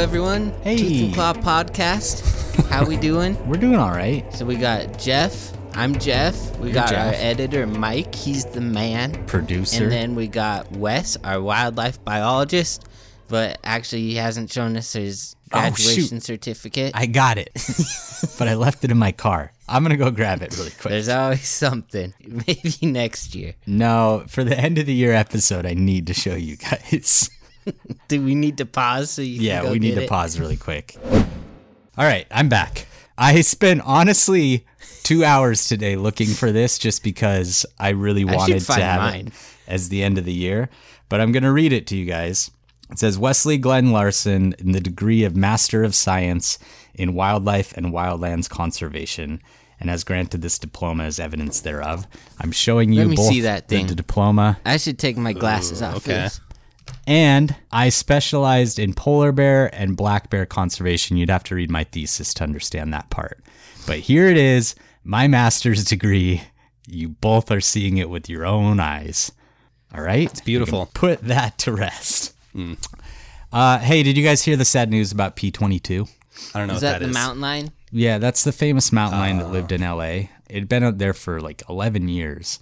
everyone. Hey. Tooth and Claw Podcast. How we doing? We're doing all right. So we got Jeff. I'm Jeff. We You're got our editor Mike. He's the man. Producer. And then we got Wes, our wildlife biologist. But actually, he hasn't shown us his Oh, graduation certificate. I got it, but I left it in my car. I'm gonna go grab it really quick. There's always something. Maybe next year. no, for the end of the year episode, I need to show you guys. Do we need to pause so you can yeah, go we need to it? pause really quick. All right, I'm back. I spent honestly two hours today looking for this just because I really should wanted to have mine. it as the end of the year. But I'm going to read it to you guys. It says Wesley Glenn Larson in the degree of Master of Science in Wildlife and Wildlands Conservation and has granted this diploma as evidence thereof. I'm showing you Let me both see that the- thing. the diploma I should take my glasses off. okay. please. And I specialized in polar bear and black bear conservation. You'd have to read my thesis to understand that part. But here it is my master's degree. You both are seeing it with your own eyes. All right? It's beautiful. Put that to rest. Uh, hey, did you guys hear the sad news about P22? I don't know Is what that that the is. mountain lion? Yeah, that's the famous mountain lion that lived in LA. It'd been out there for like 11 years.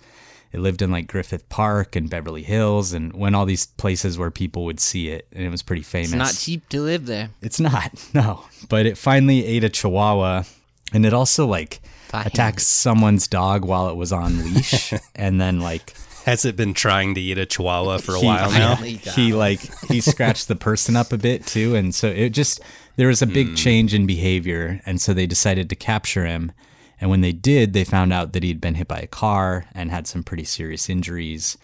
It lived in like Griffith Park and Beverly Hills and went all these places where people would see it, and it was pretty famous. It's not cheap to live there. It's not, no. But it finally ate a chihuahua, and it also like Fine. attacked someone's dog while it was on leash, and then like Has it been trying to eat a chihuahua for a he, while now? He like he scratched the person up a bit too, and so it just there was a big hmm. change in behavior, and so they decided to capture him. And when they did, they found out that he'd been hit by a car and had some pretty serious injuries,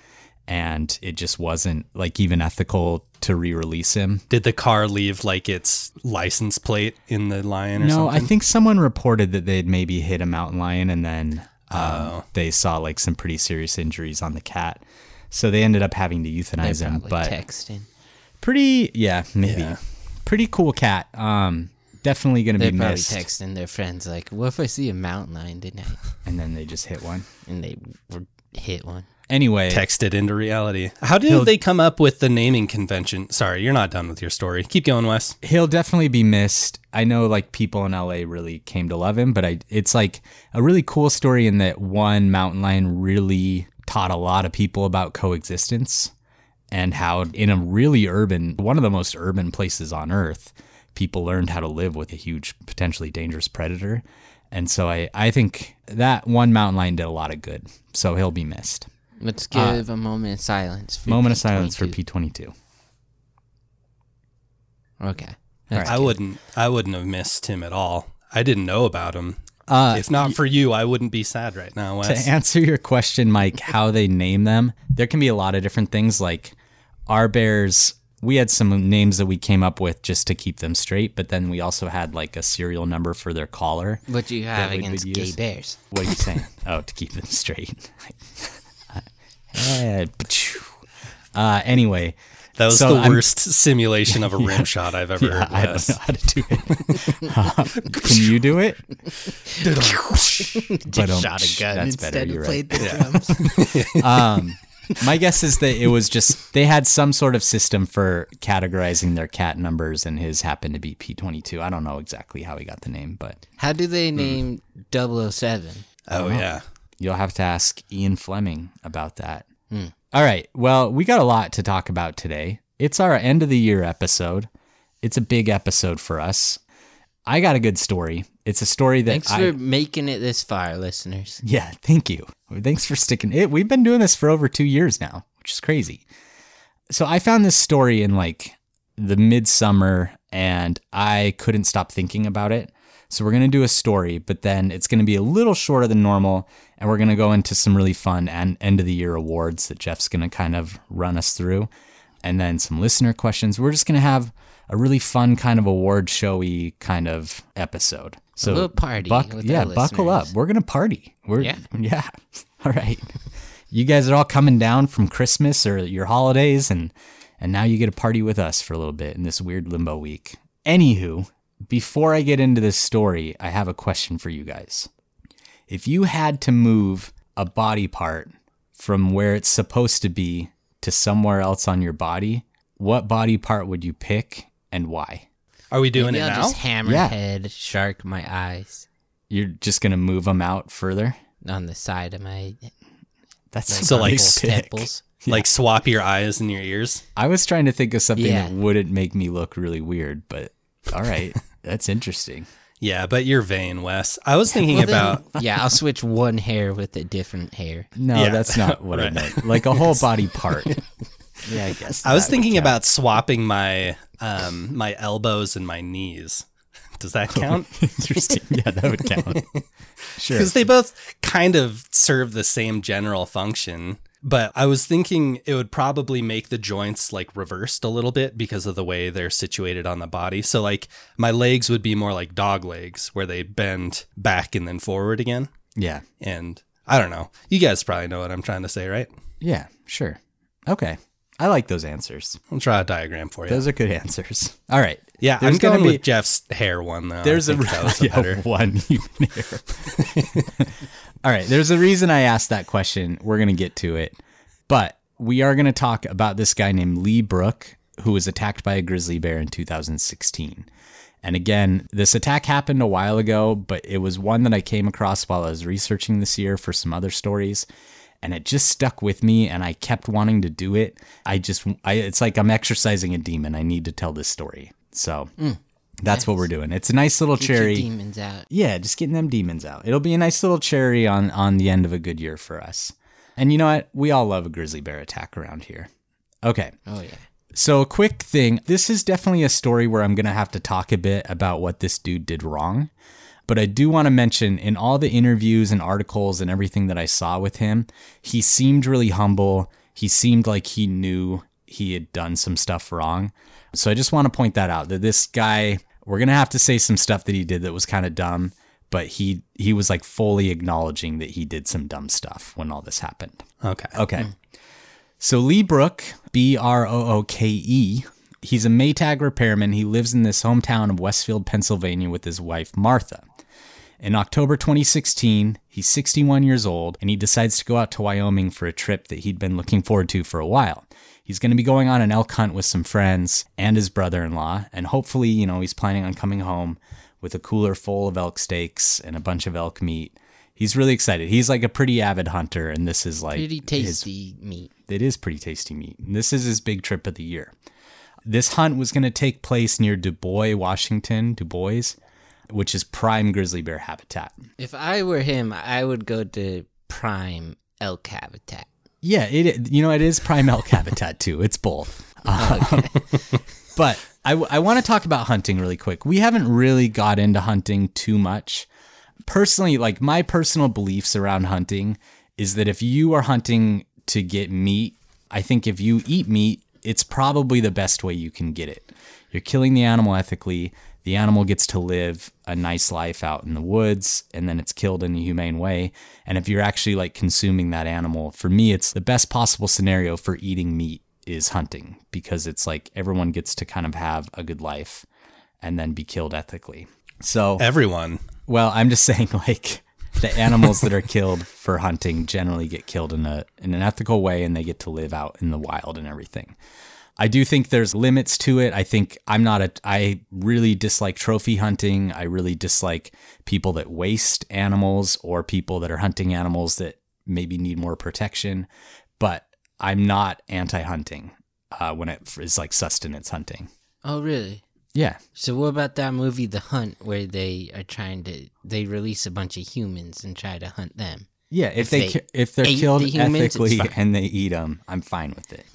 and it just wasn't like even ethical to re-release him. Did the car leave like its license plate in the lion or No, I think someone reported that they'd maybe hit a mountain lion and then um, Oh. they saw like some pretty serious injuries on the cat. So they ended up having to euthanize him. But texting. pretty, yeah, maybe. Yeah. Pretty cool cat. Um, definitely going to They're be probably missed. texting their friends like, "What if I see a mountain lion tonight?" And then they just hit one. And they were hit one. Anyway, Text it into reality. How did He'll- they come up with the naming convention? Sorry, you're not done with your story. Keep going, Wes. he'll definitely be missed. I know like people in LA really came to love him, but I it's like a really cool story in that one mountain lion really taught a lot of people about coexistence and how in a really urban one of the most urban places on earth, people learned how to live with a huge potentially dangerous predator. And so I, I think that one mountain lion did a lot of good. So he'll be missed. Let's give a moment of silence. For Moment of silence for P22. P22. Okay. I wouldn't. I wouldn't have missed him at all. I didn't know about him. Uh, if not for you, I wouldn't be sad right now, to answer your question, Mike, how they name them, there can be a lot of different things. Like our bears, we had some names that we came up with just to keep them straight, but then we also had like a serial number for their collar. What do you have we would against gay use. bears? What are you saying? oh, to keep them straight. Eh, uh, anyway, That was So the I'm- worst simulation of a rim shot I've ever yeah, heard. I don't know how to do it. Uh, can you do it? But, um, Shot a gun that's instead better, of you're played right. the drums. um, my guess is that it was just they had some sort of system for categorizing their cat numbers, and his happened to be P22. I don't know exactly how he got the name, but How do they name 007? Oh, oh yeah. you'll have to ask Ian Fleming about that. Hmm. All right. Well, we got a lot to talk about today. It's our end of the year episode. It's a big episode for us. I got a good story. It's a story that Thanks I, for making it this far, listeners. Yeah, thank you. Thanks for sticking it. We've been doing this for over two years now, which is crazy. So I found this story in like the midsummer and I couldn't stop thinking about it. So we're going to do a story, but then it's going to be a little shorter than normal. And we're going to go into some really fun and end of the year awards that Jeff's going to kind of run us through. And then some listener questions. We're just going to have a really fun kind of award showy kind of episode. So a little party buck- yeah, buckle up. We're gonna party. We're Yeah. yeah. All right. You guys are all coming down from Christmas or your holidays, and and now you get to party with us for a little bit in this weird limbo week. Anywho, before I get into this story, I have a question for you guys. If you had to move a body part from where it's supposed to be to somewhere else on your body, what body part would you pick and why? Are we doing Maybe it I'll now? just hammerhead shark my eyes You're just gonna move them out further. on the side of my That's So, like, big both pick. temples. Like swap your eyes and your ears? I was trying to think of something Yeah. that wouldn't make me look really weird, but all right, that's interesting. Yeah, but you're vain, Wes. I was thinking Well, then- about yeah, I'll switch one hair with a different hair. No, Yeah. that's not what I meant. Like a whole body part. Yeah, I guess. I was thinking about swapping my um my elbows and my knees. Does that count? Interesting. Yeah, that would count. Sure. Because they both kind of serve the same general function. But I was thinking it would probably make the joints like reversed a little bit because of the way they're situated on the body. So like my legs would be more like dog legs where they bend back and then forward again. Yeah. And I don't know. You guys probably know what I'm trying to say, right? Yeah. Sure. Okay. I like those answers. I'll draw a diagram for you. Those are good answers. All right. yeah, there's I'm going gonna be- with Jeff's hair one though. There's a, that was yeah, better. one. All right. There's a reason I asked that question. We're going to get to it. But we are going to talk about this guy named Lee Brooke, who was attacked by a grizzly bear in 2016. And again, this attack happened a while ago, but it was one that I came across while I was researching this year for some other stories. And it just stuck with me, and I kept wanting to do it. I just, I, it's like I'm exercising a demon. I need to tell this story. So mm. that's what we're doing. It's a nice little Get cherry. demons out. Yeah, just getting them demons out. It'll be a nice little cherry on on the end of a good year for us. And you know what? We all love a grizzly bear attack around here. Okay. Oh yeah. So a quick thing. This is definitely a story where I'm going to have to talk a bit about what this dude did wrong. But I do want to mention in all the interviews and articles and everything that I saw with him, he seemed really humble. He seemed like he knew he had done some stuff wrong. So I just want to point that out that this guy, we're going to have to say some stuff that he did that was kind of dumb, but he he was like fully acknowledging that he did some dumb stuff when all this happened. Okay. Okay. Hmm. So Lee Brooke, B R O O K E, he's a Maytag repairman. He lives in this hometown of Westfield, Pennsylvania with his wife Martha. In October 2016, he's 61 years old and he decides to go out to Wyoming for a trip that he'd been looking forward to for a while. He's going to be going on an elk hunt with some friends and his brother in law, and hopefully, you know, he's planning on coming home with a cooler full of elk steaks and a bunch of elk meat. He's really excited. He's like a pretty avid hunter, and this is like Pretty his tasty meat. it is pretty tasty meat. And this is his big trip of the year. This hunt was going to take place near Dubois, Washington, Dubois, which is prime grizzly bear habitat. If I were him, I would go to prime elk habitat. Yeah, it you know it is prime elk habitat too. It's both. Uh, but I, I want to talk about hunting really quick. We haven't really got into hunting too much. Personally, like my personal beliefs around hunting is that if you are hunting to get meat, I think if you eat meat, it's probably the best way you can get it. You're killing the animal ethically. The animal gets to live a nice life out in the woods and then it's killed in a humane way. And if you're actually like consuming that animal, for me, it's the best possible scenario for eating meat is hunting because it's like everyone gets to kind of have a good life and then be killed ethically. So, Everyone. well, I'm just saying like the animals that are killed for hunting generally get killed in a in an ethical way and they get to live out in the wild and everything. I do think there's limits to it. I think I'm not a I really dislike trophy hunting. I really dislike people that waste animals or people that are hunting animals that maybe need more protection. But I'm not anti-hunting uh, when it is like sustenance hunting. Oh really? Yeah, So what about that movie The Hunt where they are trying to they release a bunch of humans and try to hunt them? Yeah. If, If they, they if they're killed the humans, ethically and they eat them, I'm fine with it.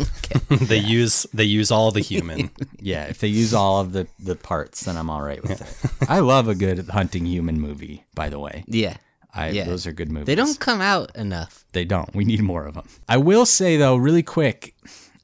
they use they use all the human. Yeah, if they use all of the, the parts, then I'm all right with it. I love a good hunting human movie, by the way. Yeah. I, Yeah. Those are good movies. They don't come out enough. They don't. We need more of them. I will say, though, really quick,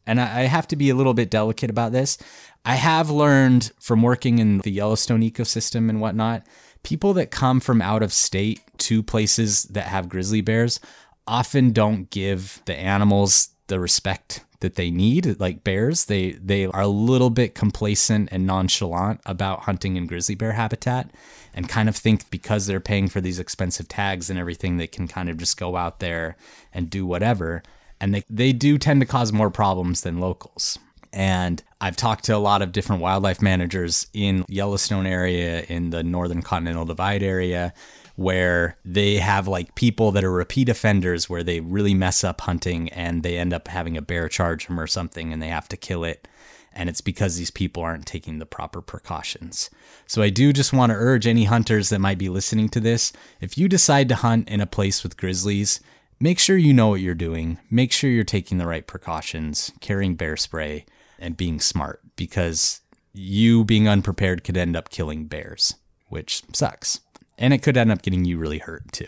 and I I have to be a little bit delicate about this. I have learned from working in the Yellowstone ecosystem and whatnot, people that come from out of state to places that have grizzly bears often don't give the animals the respect that they need like bears. They they are a little bit complacent and nonchalant about hunting in grizzly bear habitat and kind of think because they're paying for these expensive tags and everything they can kind of just go out there and do whatever. And they they do tend to cause more problems than locals. And I've talked to a lot of different wildlife managers in Yellowstone area, in the Northern Continental Divide area, where they have like people that are repeat offenders where they really mess up hunting and they end up having a bear charge them or something and they have to kill it. And it's because these people aren't taking the proper precautions. So I do just want to urge any hunters that might be listening to this if you decide to hunt in a place with grizzlies, make sure you know what you're doing. Make sure you're taking the right precautions, carrying bear spray, and being smart because you being unprepared could end up killing bears, which sucks. And it could end up getting you really hurt too.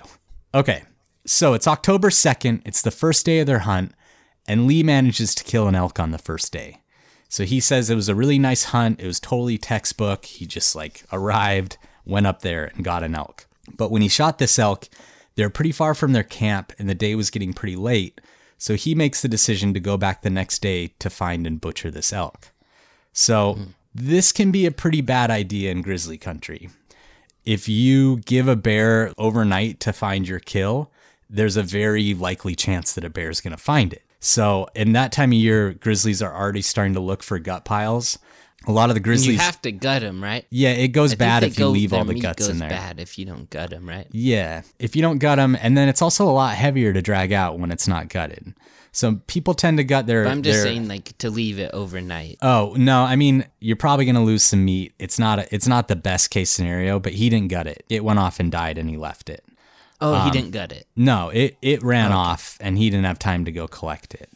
Okay, so it's October 2nd. It's the first day of their hunt, and Lee manages to kill an elk on the first day. So he says it was a really nice hunt. It was totally textbook. He just like arrived, went up there, and got an elk. But when he shot this elk, they're pretty far from their camp, and the day was getting pretty late. So he makes the decision to go back the next day to find and butcher this elk. So hmm. this can be a pretty bad idea in grizzly country. If you give a bear overnight to find your kill, there's a very likely chance that a bear is going to find it. So, in that time of year, grizzlies are already starting to look for gut piles. A lot of the And grizzlies, you have to gut them, right? yeah, it goes I bad if you leave all the guts goes in there. bad if you don't gut them, right? Yeah, if you don't gut them, and then it's also a lot heavier to drag out when it's not gutted. So people tend to gut their. But I'm just their- saying, like, to leave it overnight. Oh no, I mean you're probably gonna lose some meat. It's not a, it's not the best case scenario, but he didn't gut it. It went off and died, and he left it. Oh, Um, he didn't gut it. No, it it ran off, and he didn't have time to go collect it.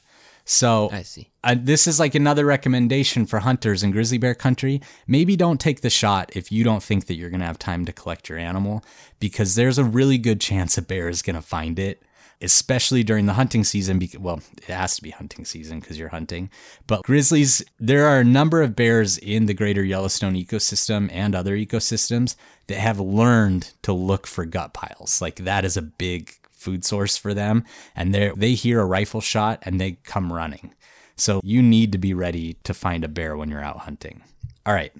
So I see. uh, this is like another recommendation for hunters in grizzly bear country. Maybe don't take the shot if you don't think that you're going to have time to collect your animal because there's a really good chance a bear is going to find it, especially during the hunting season. Because, well, it has to be hunting season because you're hunting. But grizzlies, there are a number of bears in the greater Yellowstone ecosystem and other ecosystems that have learned to look for gut piles. Like that is a big food source for them and they they hear a rifle shot and they come running. So you need to be ready to find a bear when you're out hunting. All right.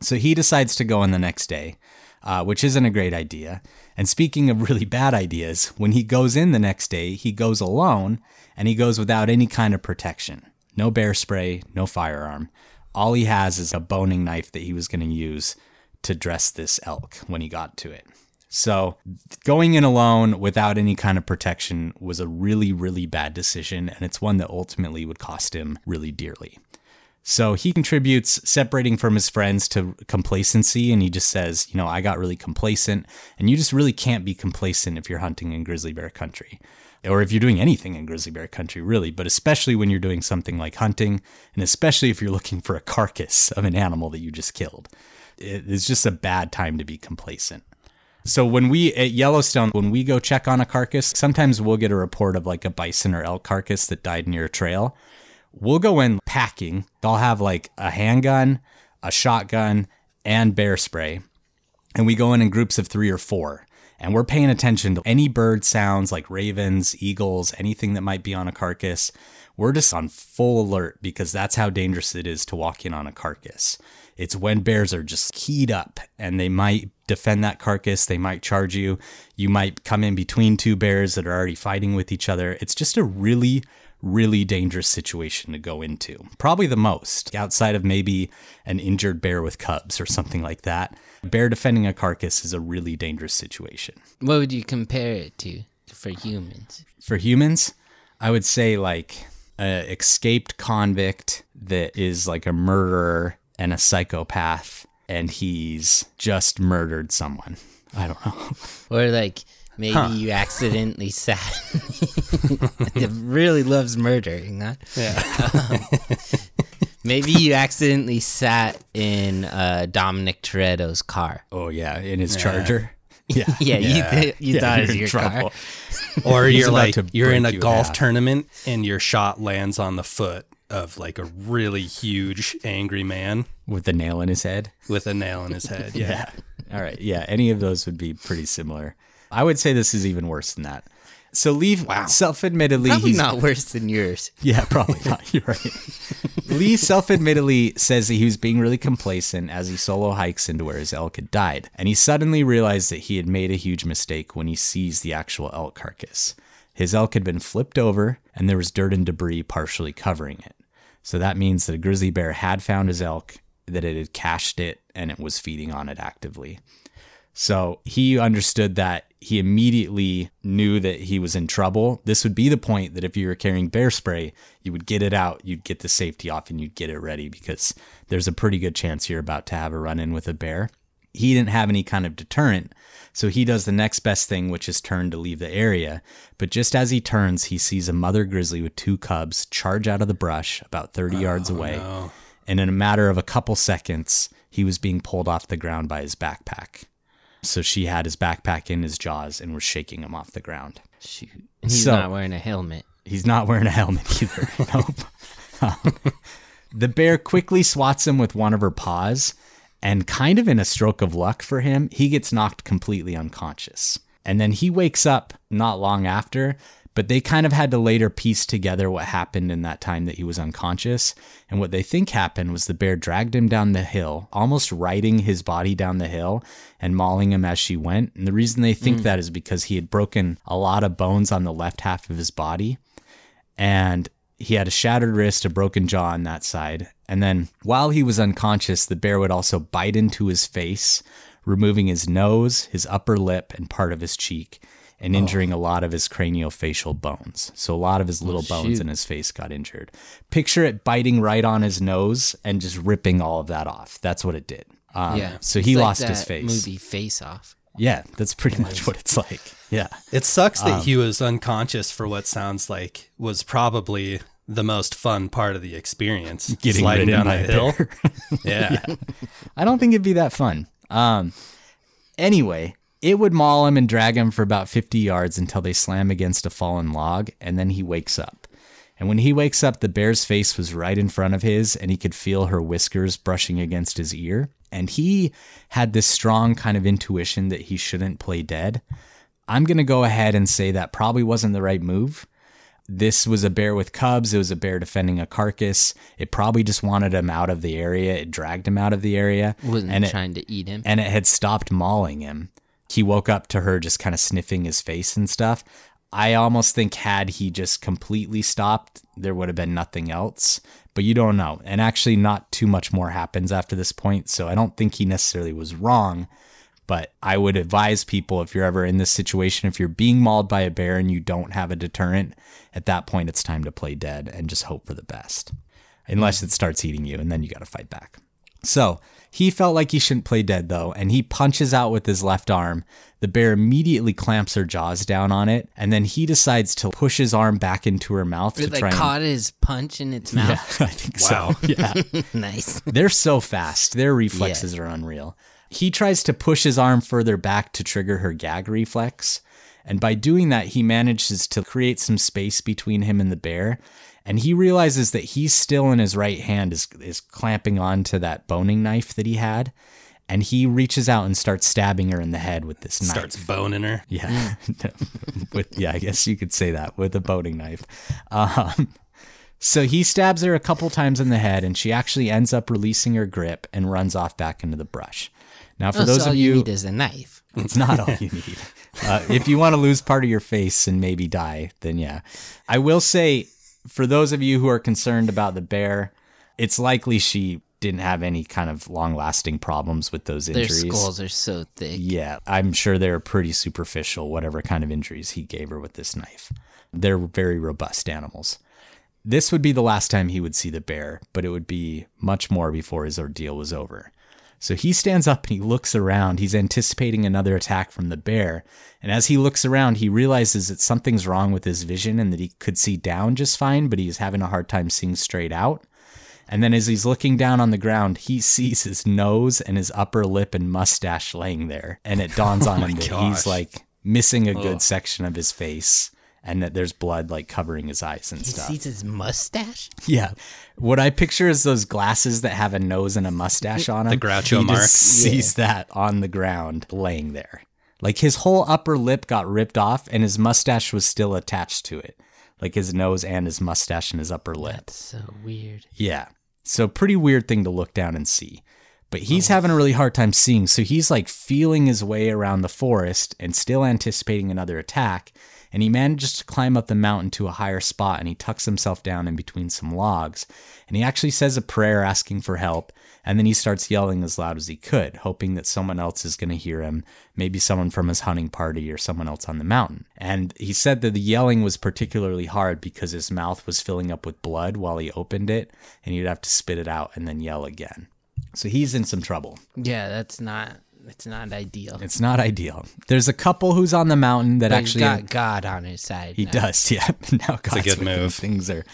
So he decides to go in the next day, uh, which isn't a great idea. And speaking of really bad ideas, when he goes in the next day, he goes alone and he goes without any kind of protection. No bear spray, no firearm. All he has is a boning knife that he was going to use to dress this elk when he got to it. So going in alone without any kind of protection was a really, really bad decision, and it's one that ultimately would cost him really dearly. So he contributes separating from his friends to complacency, and he just says, you know, I got really complacent, and you just really can't be complacent if you're hunting in grizzly bear country. Or if you're doing anything in grizzly bear country, really, but especially when you're doing something like hunting, and especially if you're looking for a carcass of an animal that you just killed. It's just a bad time to be complacent. So when we at Yellowstone, when we go check on a carcass, sometimes we'll get a report of like a bison or elk carcass that died near a trail. We'll go in packing. I'll have like a handgun, a shotgun, and bear spray. And we go in in groups of three or four. And we're paying attention to any bird sounds like ravens, eagles, anything that might be on a carcass. We're just on full alert because that's how dangerous it is to walk in on a carcass. It's when bears are just keyed up and they might defend that carcass. They might charge you. You might come in between two bears that are already fighting with each other. It's just a really, really dangerous situation to go into. Probably the most outside of maybe an injured bear with cubs or something like that. A bear defending a carcass is a really dangerous situation. What would you compare it to for humans? For humans, I would say like a escaped convict that is like a murderer and a psychopath and he's just murdered someone. I don't know. Or like maybe you accidentally sat. really loves murdering, huh? Yeah. Maybe you accidentally sat in uh, Dominic Toretto's car. Oh yeah, in his charger. Yeah. Yeah, you, th- you Yeah, thought it was your trouble. car. Or you're like you're in a you golf half. tournament and your shot lands on the foot of like a really huge angry man With the nail in his head. with a nail in his head. Yeah. All right. Yeah. Any of those would be pretty similar. I would say this is even worse than that. So Lee, self-admittedly, Probably he's not worse than yours. Yeah, probably not. You're right. Lee self admittedly says that he was being really complacent as he solo hikes into where his elk had died. And he suddenly realized that he had made a huge mistake when he sees the actual elk carcass. His elk had been flipped over, and there was dirt and debris partially covering it. So that means that a grizzly bear had found his elk, that it had cached it, and it was feeding on it actively. So he understood that he immediately knew that he was in trouble. This would be the point that if you were carrying bear spray, you would get it out, you'd get the safety off, and you'd get it ready because there's a pretty good chance you're about to have a run in with a bear. He didn't have any kind of deterrent, so he does the next best thing, which is turn to leave the area. But just as he turns, he sees a mother grizzly with two cubs charge out of the brush about 30 yards away. no. And in a matter of a couple seconds, he was being pulled off the ground by his backpack. So she had his backpack in his jaws and was shaking him off the ground. Shoot. He's So- not wearing a helmet. He's not wearing a helmet either. nope. Um, the bear quickly swats him with one of her paws, and kind of in a stroke of luck for him, he gets knocked completely unconscious. And then he wakes up not long after, but they kind of had to later piece together what happened in that time that he was unconscious. And what they think happened was the bear dragged him down the hill, almost riding his body down the hill and mauling him as she went. And the reason they think mm. that is because he had broken a lot of bones on the left half of his body and he had a shattered wrist, a broken jaw on that side. And then while he was unconscious, the bear would also bite into his face, removing his nose, his upper lip, and part of his cheek, and injuring a lot of his craniofacial bones. So a lot of his little bones in his face got injured. Picture it biting right on his nose and just ripping all of that off. That's what it did. Um, yeah. So It's he like lost his face. Movie Face Off. Yeah, that's pretty much what it's like. Yeah. It sucks Um, that he was unconscious for what sounds like was probably the most fun part of the experience. Getting sliding ridden down by the a hill. bear. yeah. I don't think it'd be that fun. Um, anyway, it would maul him and drag him for about 50 yards until they slam against a fallen log, and then he wakes up. And when he wakes up, the bear's face was right in front of his, and he could feel her whiskers brushing against his ear. And he had this strong kind of intuition that he shouldn't play dead. I'm going to go ahead and say that probably wasn't the right move this was a bear with cubs. It was a bear defending a carcass. It probably just wanted him out of the area. It dragged him out of the area. Wasn't and it, trying to eat him. and it had stopped mauling him. He woke up to her just kind of sniffing his face and stuff. I almost think had he just completely stopped, there would have been nothing else. But you don't know. And actually, not too much more happens after this point. So I don't think he necessarily was wrong. But I would advise people if you're ever in this situation, if you're being mauled by a bear and you don't have a deterrent, at that point it's time to play dead and just hope for the best. Unless hmm. it starts eating you, and then you got to fight back. So he felt like he shouldn't play dead though, and he punches out with his left arm. The bear immediately clamps her jaws down on it, and then he decides to push his arm back into her mouth It to like try caught his punch in its and. Yeah, mouth. I think Wow. so. Yeah. nice. They're so fast. Their reflexes are unreal. He tries to push his arm further back to trigger her gag reflex. And by doing that, he manages to create some space between him and the bear. And he realizes that he's still in his right hand is, is clamping onto that boning knife that he had. And he reaches out and starts stabbing her in the head with this knife. Starts boning her. Yeah, with yeah, I guess you could say that with a boning knife. Um, so he stabs her a couple times in the head, and she actually ends up releasing her grip and runs off back into the brush. Now, for Oh, those so all of you you, need is a knife. it's not all you need. Uh, if you want to lose part of your face and maybe die, then yeah. I will say, for those of you who are concerned about the bear, it's likely she didn't have any kind of long-lasting problems with those injuries. Their skulls are so thick. Yeah, I'm sure they're pretty superficial, whatever kind of injuries he gave her with this knife. They're very robust animals. This would be the last time he would see the bear, but it would be much more before his ordeal was over. So he stands up and he looks around. He's anticipating another attack from the bear. And as he looks around, he realizes that something's wrong with his vision and that he could see down just fine, but he's having a hard time seeing straight out. And then as he's looking down on the ground, he sees his nose and his upper lip and mustache laying there. And it dawns oh on him that gosh. he's like missing a good section of his face and that there's blood like covering his eyes and stuff. He stuff. sees his mustache. Yeah. What I picture is those glasses that have a nose and a mustache on them. The Groucho he. Just sees that on the ground laying there. Like his whole upper lip got ripped off and his mustache was still attached to it. Like his nose and his mustache and his upper lip. That's so weird. Yeah. So pretty weird thing to look down and see. But he's oh. having a really hard time seeing, so he's like feeling his way around the forest and still anticipating another attack. And he manages to climb up the mountain to a higher spot and he tucks himself down in between some logs. And he actually says a prayer asking for help. And then he starts yelling as loud as he could, hoping that someone else is going to hear him, maybe someone from his hunting party or someone else on the mountain. And he said that the yelling was particularly hard because his mouth was filling up with blood while he opened it, and he'd have to spit it out and then yell again. So he's in some trouble. Yeah, that's not. It's not ideal. It's not ideal. There's a couple who's on the mountain that But actually he's got God on his side. He now. does, yeah. now God's good with him. move. Things are.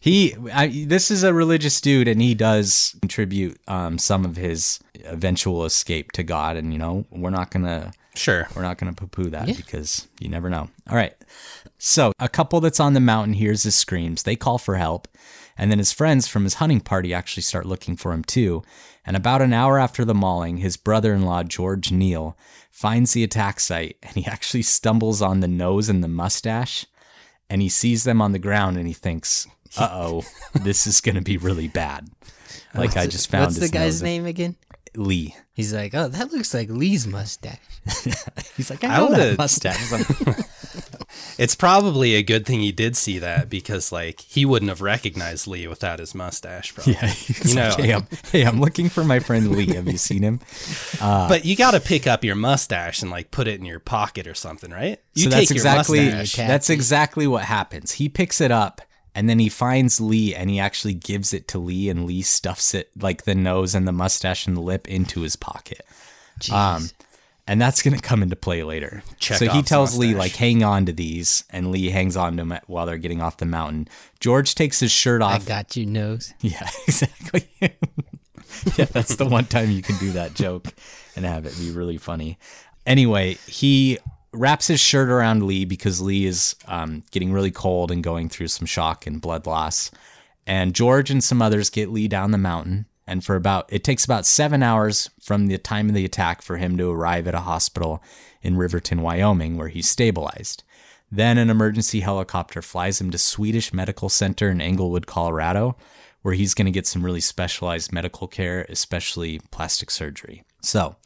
He, I, this is a religious dude, and he does contribute um, some of his eventual escape to God. And you know, we're not gonna, Sure. we're not gonna poo-poo that Yeah. because you never know. All right. So a couple that's on the mountain hears his screams. They call for help, and then his friends from his hunting party actually start looking for him too. And about an hour after the mauling, his brother-in-law George Neal finds the attack site, and he actually stumbles on the nose and the mustache and he sees them on the ground and he thinks, "Uh oh, this is going to be really bad." Like I just found What's the guy's name again? Lee. He's like, oh, that looks like Lee's mustache. He's like, I "I know that mustache." I'm like, It's probably a good thing he did see that because, like, he wouldn't have recognized Lee without his mustache. Probably. yeah, he's You like, know. hey, I'm, hey, I'm looking for my friend Lee. Have you seen him? But you got to pick up your mustache and like put it in your pocket or something, right? You so take that's your exactly mustache. that's exactly what happens. He picks it up and then he finds Lee and he actually gives it to Lee and Lee stuffs it like the nose and the mustache and the lip into his pocket. Um, and that's going to come into play later. so he Chekhov's tells Lee like hang on to these and Lee hangs on to them while they're getting off the mountain. George takes his shirt I off. got you, nose. Yeah, exactly. yeah, that's the one time you can do that joke and have it be really funny. Anyway, he wraps his shirt around Lee because Lee is um, getting really cold and going through some shock and blood loss. And George and some others get Lee down the mountain. And for about, it takes about seven hours from the time of the attack for him to arrive at a hospital in Riverton, Wyoming, where he's stabilized. Then an emergency helicopter flies him to Swedish Medical Center in Englewood, Colorado, where he's going to get some really specialized medical care, especially plastic surgery. So,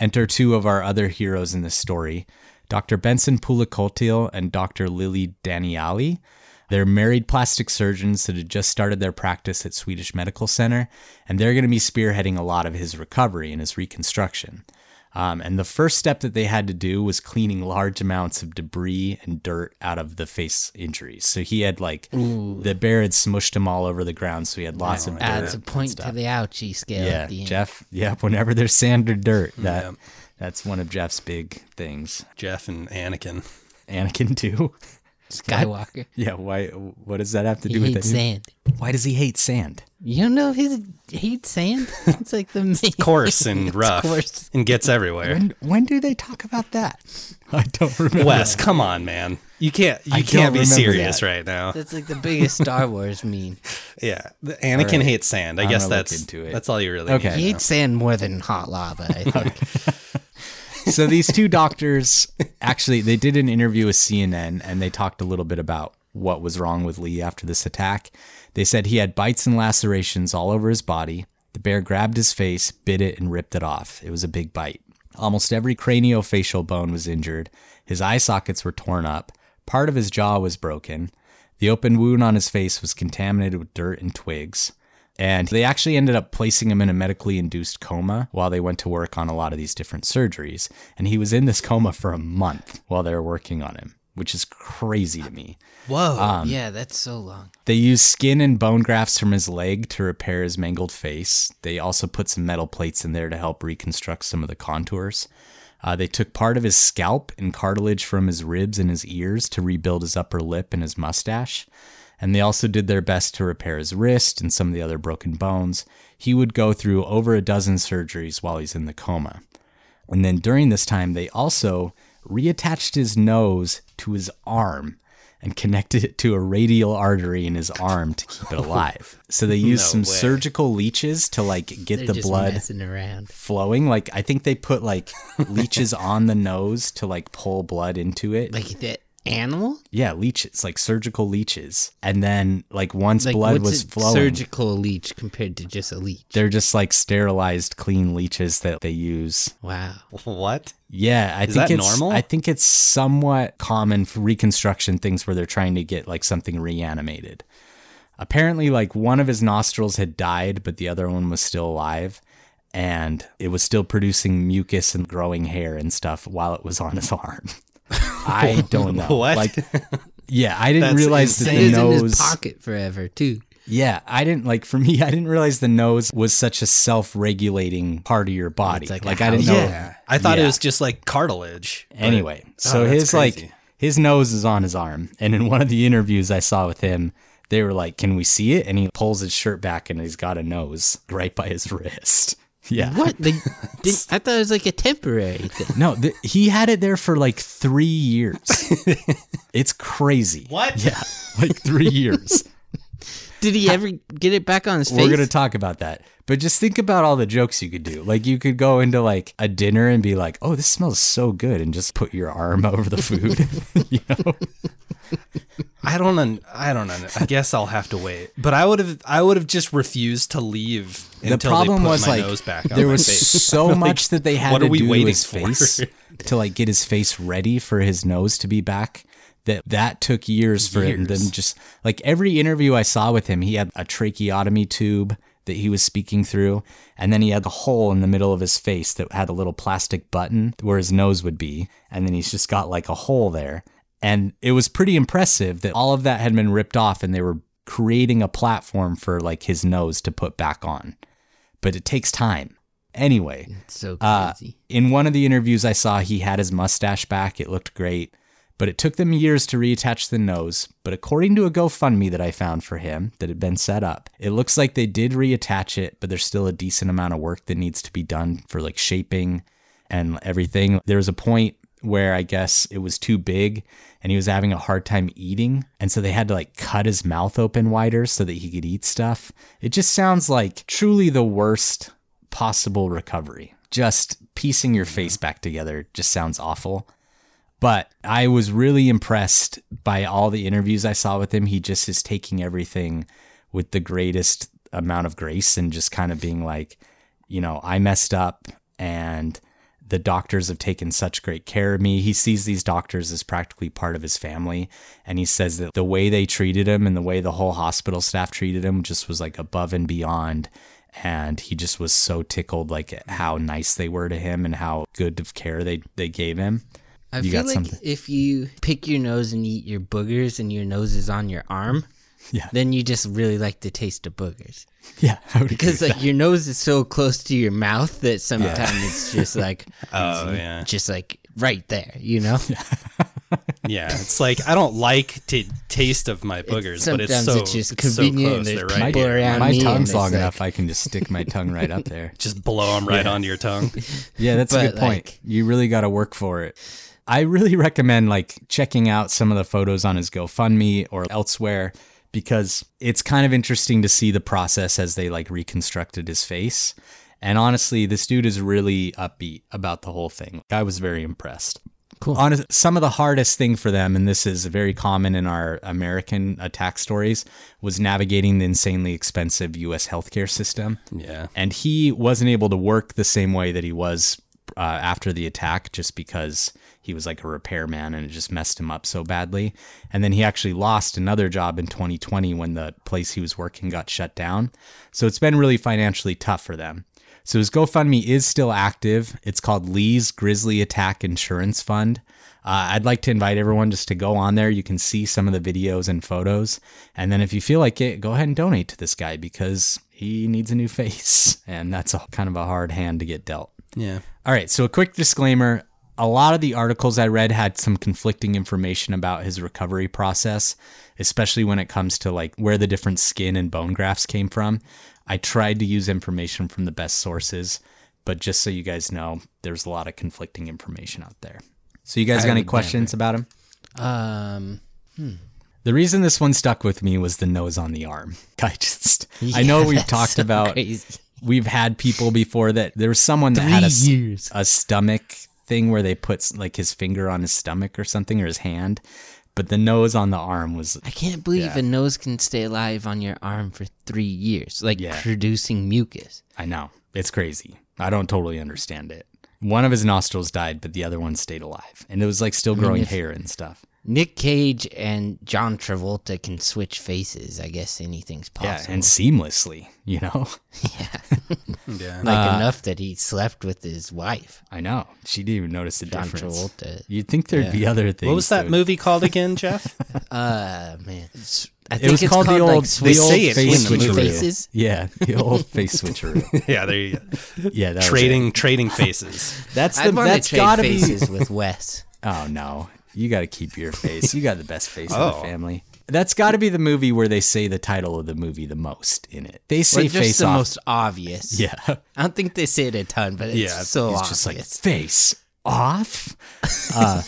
enter two of our other heroes in this story Dr. Benson Pulikkottil and Dr. Lily Daniali. They're married plastic surgeons that had just started their practice at Swedish Medical Center, and they're going to be spearheading a lot of his recovery and his reconstruction. Um, and the first step that they had to do was cleaning large amounts of debris and dirt out of the face injuries. So he had like the bear had smushed him all over the ground, so he had lots of dirt. Adds a point to the ouchie scale Yeah, at the end. Jeff. Yeah, whenever there's sand or dirt, that Yeah. that's one of Jeff's big things. Jeff and Anakin. Anakin too. Skywalker. Yeah. Why? What does that have to He do with hates it? sand. Why does he hate sand? You don't know his hates sand? It's like the main Coarse and It's rough coarse. and gets everywhere. When when do they talk about that? I don't remember. Wes, come on, man. You can't you I can't don't be serious that. right now. That's like the biggest Star Wars meme. Yeah. The Anakin right. hates sand. I I'm guess that's into it. that's all you really Okay. need He to know. hates sand more than hot lava, I think. So these two doctors actually they did an interview with CNN and they talked a little bit about what was wrong with Lee after this attack. They said he had bites and lacerations all over his body. The bear grabbed his face, bit it, and ripped it off. It was a big bite. Almost every craniofacial bone was injured. His eye sockets were torn up. Part of his jaw was broken. The open wound on his face was contaminated with dirt and twigs. And they actually ended up placing him in a medically induced coma while they went to work on a lot of these different surgeries. And he was in this coma for a month while they were working on him, which is crazy to me. Whoa. yeah, that's so long. They used skin and bone grafts from his leg to repair his mangled face. They also put some metal plates in there to help reconstruct some of the contours. Uh, they took part of his scalp and cartilage from his ribs and his ears to rebuild his upper lip and his mustache. And they also did their best to repair his wrist and some of the other broken bones. He would go through over a dozen surgeries while he's in the coma. And then during this time, they also reattached his nose to his arm and connected it to a radial artery in his arm to keep it alive. So they used No some way. surgical leeches to like get They're the just blood around. flowing. Like I think they put like leeches on the nose to like pull blood into it. Like the animal? Yeah, leeches, like surgical leeches. And then, like, once Like blood what's was a flowing, surgical leech compared to just a leech? they're just like sterilized, clean leeches that they use. Wow. What? Yeah, I Is think that it's normal? I think it's somewhat common for reconstruction things where they're trying to get like something reanimated. Apparently, like one of his nostrils had died, but the other one was still alive, and it was still producing mucus and growing hair and stuff while it was on his arm. I don't know. What? Like, yeah, I didn't That's realize that the was in his nose. pocket forever too. Yeah, I didn't like for me. I didn't realize the nose was such a self-regulating part of your body. It's like Like, I didn't know. Yeah. I thought it was just like cartilage. Anyway, oh, so Oh, his like his nose is on his arm, and in one of the interviews I saw with him, they were like, "Can we see it?" And he pulls his shirt back, and he's got a nose right by his wrist. Yeah. What? They did, I thought it was like a temporary thing. No, th- he had it there for like three years. it's crazy. What? Yeah, like three years. Did he ever get it back on his face? We're gonna talk about that. But just think about all the jokes you could do. Like you could go into like a dinner and be like, "Oh, this smells so good," and just put your arm over the food. you know? I don't. Un- I don't. Un- I guess I'll have to wait. But I would have. I would have just refused to leave The problem was like there was so much that they had what to do to his for? face to like get his face ready for his nose to be back. That that took years for him. Years. Then just like every interview I saw with him, he had a tracheotomy tube that he was speaking through, and then he had a hole in the middle of his face that had a little plastic button where his nose would be, and then he's just got like a hole there. And it was pretty impressive that all of that had been ripped off, and they were creating a platform for like his nose to put back on. But it takes time. Anyway, It's so uh, in one of the interviews I saw, he had his mustache back. It looked great, but it took them years to reattach the nose. But according to a GoFundMe that I found for him that had been set up, it looks like they did reattach it, but there's still a decent amount of work that needs to be done for like shaping and everything. There was a point where I guess it was too big and he was having a hard time eating. And so they had to like cut his mouth open wider so that he could eat stuff. It just sounds like truly the worst possible recovery. Just piecing your face back together just sounds awful. But I was really impressed by all the interviews I saw with him. He just is taking everything with the greatest amount of grace and just kind of being like, you know, I messed up and the doctors have taken such great care of me. He sees these doctors as practically part of his family. And he says that the way they treated him and the way the whole hospital staff treated him just was like above and beyond. And he just was so tickled, like at how nice they were to him and how good of care they, they gave him. I you feel like something? if you pick your nose and eat your boogers and your nose is on your arm, Yeah. then you just really like the taste of boogers. Yeah. I would Because agree with like your nose is so close to your mouth that sometimes it's just like Oh yeah. just like right there, you know? Yeah. It's like I don't like to taste of my boogers, but it's so it's just it's so close. and They're right people here. around My tongue's long like- enough. I can just stick my tongue right up there. Just blow them right onto your tongue. Yeah, that's a good point. like- you really got to work for it. I really recommend like checking out some of the photos on his GoFundMe or elsewhere because it's kind of interesting to see the process as they like reconstructed his face. And honestly, this dude is really upbeat about the whole thing. I was very impressed. Cool. Honest, some of the hardest thing for them, and this is very common in our American attack stories, was navigating the insanely expensive U.S. healthcare system Yeah. and he wasn't able to work the same way that he was uh, after the attack just because he was like a repairman and it just messed him up so badly and then he actually lost another job in 2020 when the place he was working got shut down so it's been really financially tough for them so his gofundme is still active it's called lee's grizzly attack insurance fund uh, I'd like to invite everyone just to go on there. You can see some of the videos and photos. And then if you feel like it, go ahead and donate to this guy because he needs a new face. And that's a kind of a hard hand to get dealt. Yeah. All right. So a quick disclaimer. A lot of the articles I read had some conflicting information about his recovery process, especially when it comes to like where the different skin and bone grafts came from. I tried to use information from the best sources, but just so you guys know, there's a lot of conflicting information out there. So you guys got any questions about him? Um The reason this one stuck with me was the nose on the arm. I just, I know we've talked so about, crazy. we've had people before that there was someone that had a, years. a stomach thing where they put like his finger on his stomach or something or his hand, but the nose on the arm was I can't believe Yeah. a nose can stay alive on your arm for three years, like Yeah. producing mucus. I know. It's crazy. I don't totally understand it. One of his nostrils died, but the other one stayed alive. And it was like still growing if- hair and stuff. Nick Cage and John Travolta can switch faces. I guess anything's possible. Yeah, possible. and seamlessly, you know? Yeah. like Uh, enough that he slept with his wife, I know. She didn't even notice the John difference. Travolta. You'd think there'd be other things. What was that would- movie called again, Jeff? Uh man, It's- I It think was it's called, the old, Switch- the old say it face in switcheroo. Faces? Yeah, the old face switcheroo. yeah, there you go. Yeah, that was it. Trading trading faces. That's the I'd want to that's trade gotta be. faces with Wes. Oh no, you got to keep your face. You got the best face in Oh. the family. That's got to be the movie where they say the title of the movie the most in it. They say just face the off. most obvious. yeah, I don't think they say it a ton, but it's Yeah, so He's obvious. just like face off. Uh,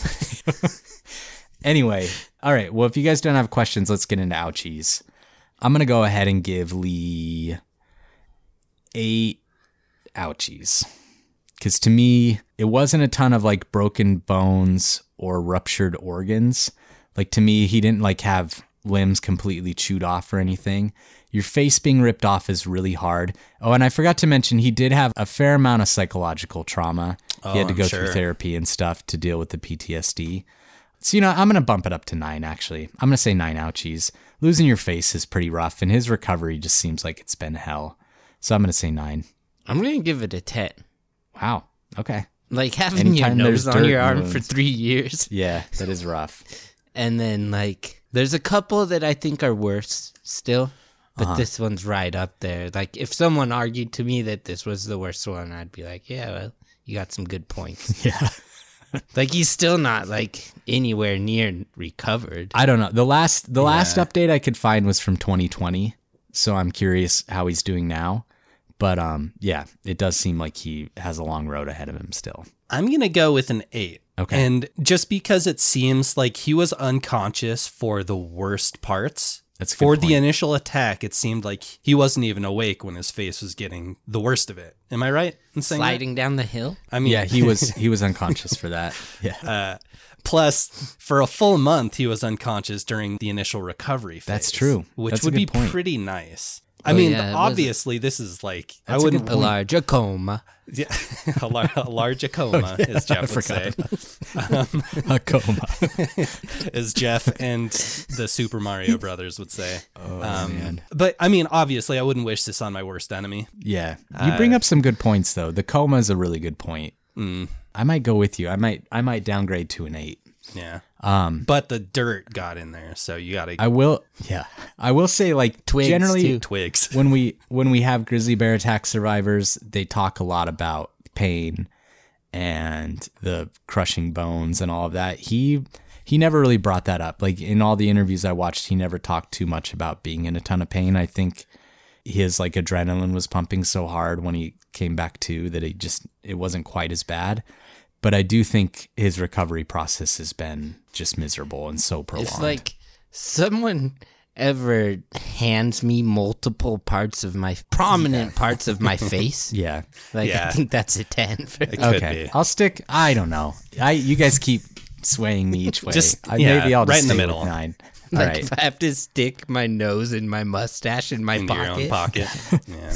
anyway, all right. Well, if you guys don't have questions, let's get into ouchies. I'm gonna go ahead and give Lee eight ouchies because to me it wasn't a ton of like broken bones or ruptured organs. Like to me, he didn't like have limbs completely chewed off or anything. Your face being ripped off is really hard. Oh, and I forgot to mention he did have a fair amount of psychological trauma. Oh, he had oh, to I'm go sure. through therapy and stuff to deal with the PTSD. So, you know, I'm going to bump it up to nine, actually. I'm going to say nine ouchies. Losing your face is pretty rough, and his recovery just seems like it's been hell. So I'm going to say nine. I'm gonna give it a ten. Wow. Okay. Like having Anytime your nose on your arm the for three years, Yeah, that is rough. and then like there's a couple that I think are worse still, but Uh-huh. this one's right up there. Like if someone argued to me that this was the worst one, I'd be like, yeah, well, you got some good points. Yeah. like he's still not like anywhere near recovered. I don't know. The last the last update I could find was from 2020, so I'm curious how he's doing now. But um, yeah, it does seem like he has a long road ahead of him still. I'm going to go with an eight. Okay. And just because it seems like he was unconscious for the worst parts, That's a good for point. the initial attack, it seemed like he wasn't even awake when his face was getting the worst of it. Am I right in saying that? Sliding down the hill. I mean, Yeah, he was he was unconscious for that. Yeah. Uh, plus, for a full month, he was unconscious during the initial recovery phase. That's true. Which That's a would be point. pretty nice. I Oh, mean, yeah, obviously, this is like I a wouldn't A large coma. Yeah, a, lar- a large coma, as Jeff would say, a coma. as Jeff and the Super Mario Brothers would say. Oh Um, man. But I mean, obviously, I wouldn't wish this on my worst enemy. Yeah. You bring up some good points though. The coma is a really good point. Mm, I might go with you. I might I might downgrade to an eight. Yeah, Um, but the dirt got in there, so you got to I will. Yeah, I will say like Twigs, generally too. twigs. when we when we have grizzly bear attack survivors, they talk a lot about pain and the crushing bones and all of that. He he never really brought that up. Like in all the interviews I watched, he never talked too much about being in a ton of pain. I think his like adrenaline was pumping so hard when he came back to that it just it wasn't quite as bad. But I do think his recovery process has been just miserable and so prolonged. It's like someone ever hands me multiple parts of my prominent parts of my face. yeah. Like Yeah. I think that's a ten. For It could okay, be. I'll stick. I don't know. I you guys keep swaying me each way. Just- I, yeah, maybe I'll just right in the stay with middle. Nine. All like right. if I have to stick my nose and my mustache in my into pocket. your own pocket. yeah.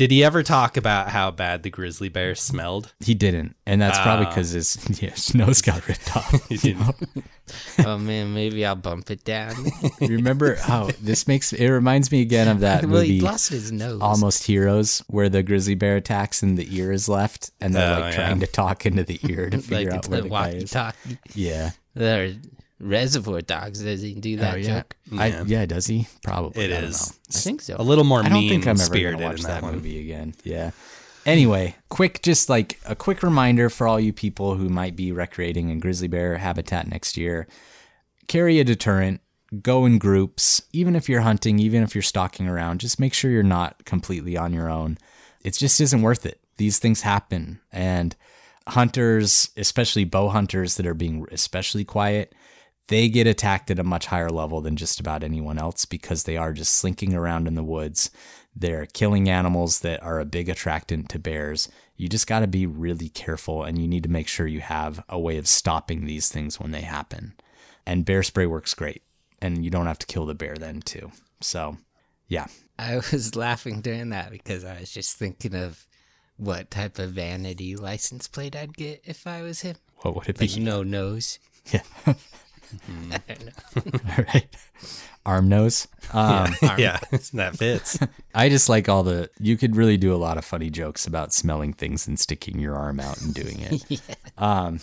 Did he ever talk about how bad the grizzly bear smelled? He didn't, and that's probably Ah. because his yeah, his nose got ripped off. He didn't. oh man, maybe I'll bump it down. Remember how this makes it reminds me again of that well, he movie lost his nose. Almost Heroes, where the grizzly bear attacks and the ear is left, and they're Oh, like yeah. trying to talk into the ear to like figure it's out where a the guy is. walkie-talkie. Yeah. There, reservoir dogs. Does he do that oh yeah. joke? I, Yeah. yeah. Does he? Probably. It I don't is. know. I think so. A little more I don't mean think I'm ever spirited gonna watch in that, that, movie again. Yeah. Anyway, quick, just like a quick reminder for all you people who might be recreating in grizzly bear habitat next year: carry a deterrent. Go in groups, even if you're hunting, even if you're stalking around. Just make sure you're not completely on your own. It just isn't worth it. These things happen, and hunters, especially bow hunters that are being especially quiet, they get attacked at a much higher level than just about anyone else because they are just slinking around in the woods. They're killing animals that are a big attractant to bears. you just got to be really careful and you need to make sure you have a way of stopping these things when they happen. And bear spray works great. And you don't have to kill the bear then, too. So, yeah. I was laughing during that because I was just thinking of what type of vanity license plate I'd get if I was him. What would it be? Like no nose. Yeah. All right. Arm nose. Um, yeah, that fits. I just like all the. You could really do a lot of funny jokes about smelling things and sticking your arm out and doing it. Um,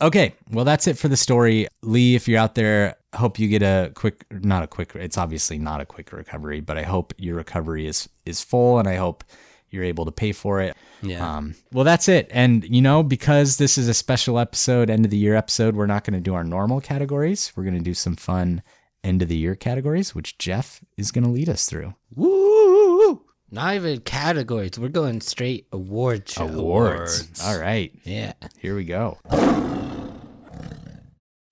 okay, well that's it for the story. Lee, if you're out there, hope you get a quick, not a quick. It's obviously not a quick recovery, but I hope your recovery is is full, and I hope you're able to pay for it. Yeah. Um, well, that's it. And, you know, because this is a special episode, end of the year episode, we're not going to do our normal categories. We're going to do some fun end of the year categories, which Jeff is going to lead us through. Woo! Not even categories. We're going straight award show. Awards. All right. Yeah. Here we go.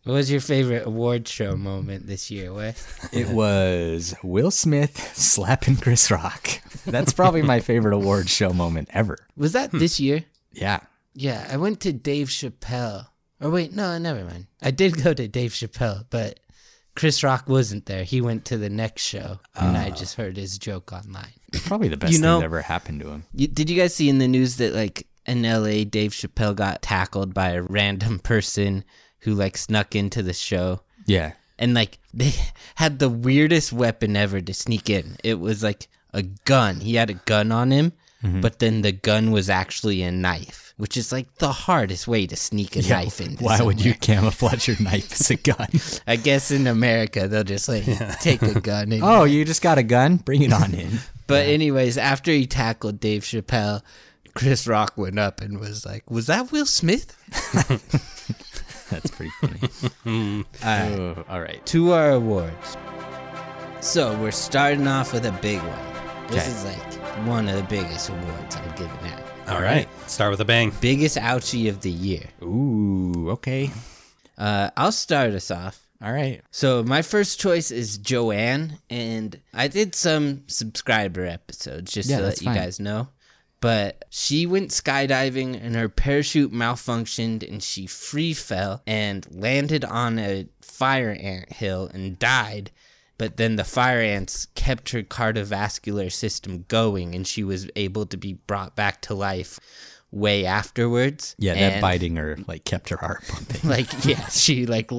What was your favorite award show moment this year, Wes? It was Will Smith slapping Chris Rock. That's probably my favorite award show moment ever. Was that hmm. this year? Yeah. Yeah, I went to Dave Chappelle. Or wait, no, never mind. I did go to Dave Chappelle, but Chris Rock wasn't there. He went to the next show, and I ah. just heard his joke online. Probably the best You know- thing that ever happened to him. You, did you guys see in the news that like in LA, Dave Chappelle got tackled by a random person who like snuck into the show? Yeah. and like they had the weirdest weapon ever to sneak in. It was like a gun. He had a gun on him, mm-hmm. but then the gun was actually a knife, which is like the hardest way to sneak a knife in. Why would you camouflage your knife as a gun? I guess in America they'll just like take a gun. Oh, you just got a gun? Bring it on in. but anyways, after he tackled Dave Chappelle, Chris Rock went up and was like, "Was that Will Smith?" That's pretty funny. Oh, all right. to our awards. So we're starting off with a big one. This Okay. is like one of the biggest awards I'm giving out. All right. Start with a bang. Biggest ouchie of the year. Ooh, okay. Uh, I'll start us off. All right. So my first choice is Joanne, and I did some subscriber episodes just Yeah, to let that's you fine. guys know. But she went skydiving and her parachute malfunctioned and she free fell and landed on a fire ant hill and died. But then the fire ants kept her cardiovascular system going and she was able to be brought back to life way afterwards. Yeah, that And- biting her like kept her heart pumping. like yeah she like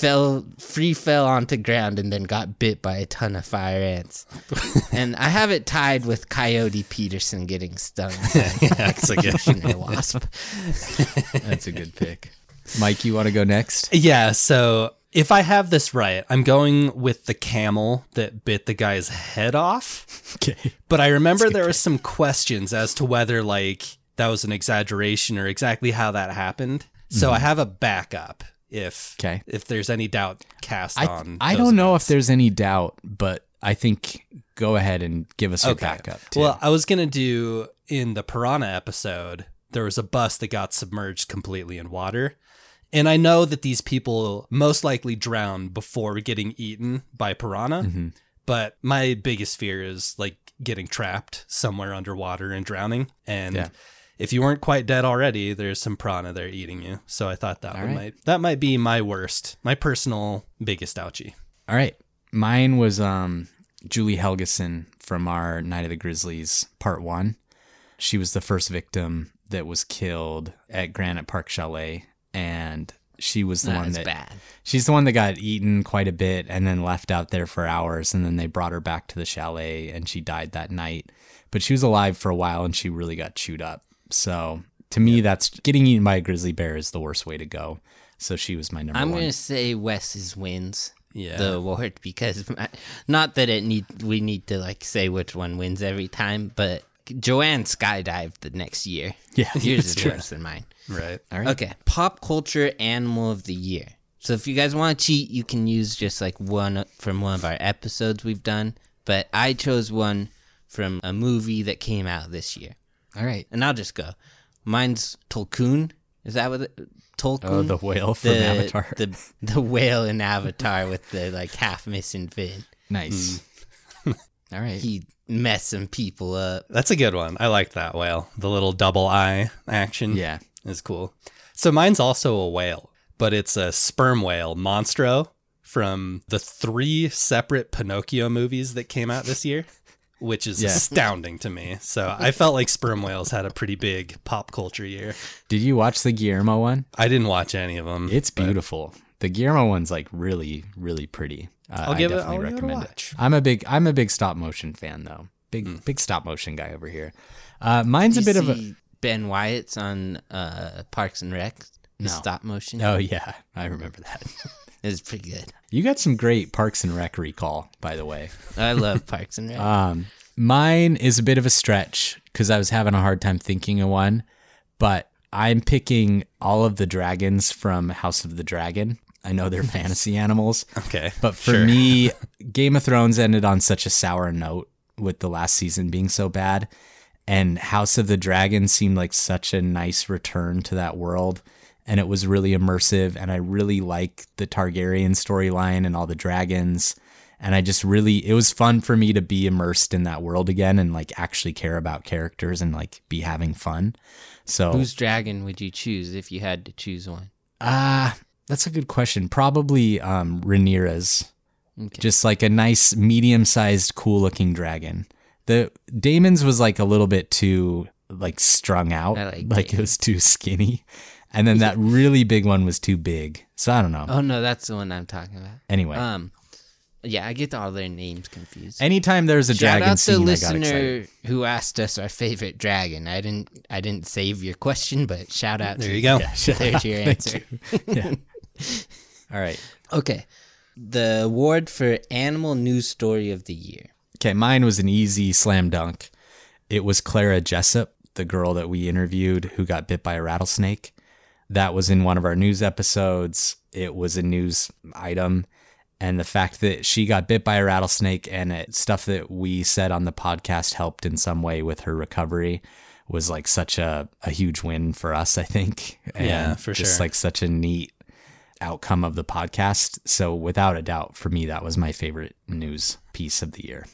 fell free fell onto ground and then got bit by a ton of fire ants and i have it tied with coyote peterson getting stung by That's a good. wasp That's a good pick. Mike, you want to go next? Yeah. So if I have this right, I'm going with the camel that bit the guy's head off. Okay. But I remember there were some questions as to whether like that was an exaggeration or exactly how that happened. So mm-hmm. I have a backup if Mm-hmm. 'Kay. if there's any doubt cast I, on. I don't know if there's any doubt, but I think go ahead and give us your backup. Too. Well, I was gonna do in the piranha episode. There was a bus that got submerged completely in water, and I know that these people most likely drowned before getting eaten by piranha. Mm-hmm. But my biggest fear is like getting trapped somewhere underwater and drowning. And Yeah. If you weren't quite dead already, there's some piranha there eating you. So I thought that All one right. might that might be my worst, my personal biggest ouchie. All right. Mine was um, Julie Helgeson from our Night of the Grizzlies part one. She was the first victim that was killed at Granite Park Chalet. And she was the that one that bad she's the one that got eaten quite a bit and then left out there for hours. And then they brought her back to the chalet and she died that night. But she was alive for a while and she really got chewed up. So to me, that's getting eaten by a grizzly bear is the worst way to go. So she was my number one. i'm one. gonna say wes's wins Yeah. the award because my, not that it need we need to like say which one wins every time but joanne skydived the next year Yeah, yours is true. worse than mine right. All right. Okay, pop culture animal of the year. So if you guys want to cheat, you can use just like one from one of our episodes we've done. But I chose one from a movie that came out this year, All right. and I'll just go. Mine's Tulkun. Is that what it, Tulkun? Oh, the whale from the, Avatar. The the whale in Avatar with the like half missing fin. Nice. Hmm. All right. He messed some people up. That's a good one. I like that whale. The little double eye action. yeah. is cool. So mine's also a whale, but it's a sperm whale, Monstro, from the three separate Pinocchio movies that came out this year, which is Yeah. astounding to me. So I felt like sperm whales had a pretty big pop culture year. Did you watch the Guillermo one? I didn't watch any of them. It's beautiful. The Guillermo one's like really, really pretty. Uh, I'll give I it- definitely I'll give it a recommend watch. I'm a big, I'm a big stop motion fan though. Big, Hmm. big stop motion guy over here. Uh, mine's a You bit of a. Ben Wyatt's on uh, Parks and Rec. No. stop motion. Oh yeah, I remember that. It's pretty good. You got some great Parks and Rec recall, by the way. I love Parks and Rec. Um, mine is a bit of a stretch because I was having a hard time thinking of one, but I'm picking all of the dragons from House of the Dragon. I know they're fantasy animals, okay. but for Sure. me, Game of Thrones ended on such a sour note with the last season being so bad. And House of the Dragon seemed like such a nice return to that world. And it was really immersive. And I really like the Targaryen storyline and all the dragons. And I just really, it was fun for me to be immersed in that world again and like actually care about characters and like be having fun. So, Whose dragon would you choose if you had to choose one? ah, that's a good question. Probably um, Rhaenyra's. Okay. just like a nice medium-sized cool looking dragon the Daemon's was like a little bit too like strung out I like like it was too skinny and then that really big one was too big so i don't know Oh no, that's the one I'm talking about. anyway Um, yeah, I get all their names confused. anytime there's a Shout dragon out the scene i got excited listener who asked us our favorite dragon. I didn't, I didn't save your question, but shout out. There to you go. Yeah, There's your answer. yeah all right Okay, the award for animal news story of the year. okay mine was an easy slam dunk it was clara jessup the girl that we interviewed who got bit by a rattlesnake that was in one of our news episodes. It was a news item. And the fact that she got bit by a rattlesnake and it, stuff that we said on the podcast helped in some way with her recovery was like such a, a huge win for us, I think. And Yeah, for just sure. like such a neat outcome of the podcast. So without a doubt, for me, that was my favorite news piece of the year.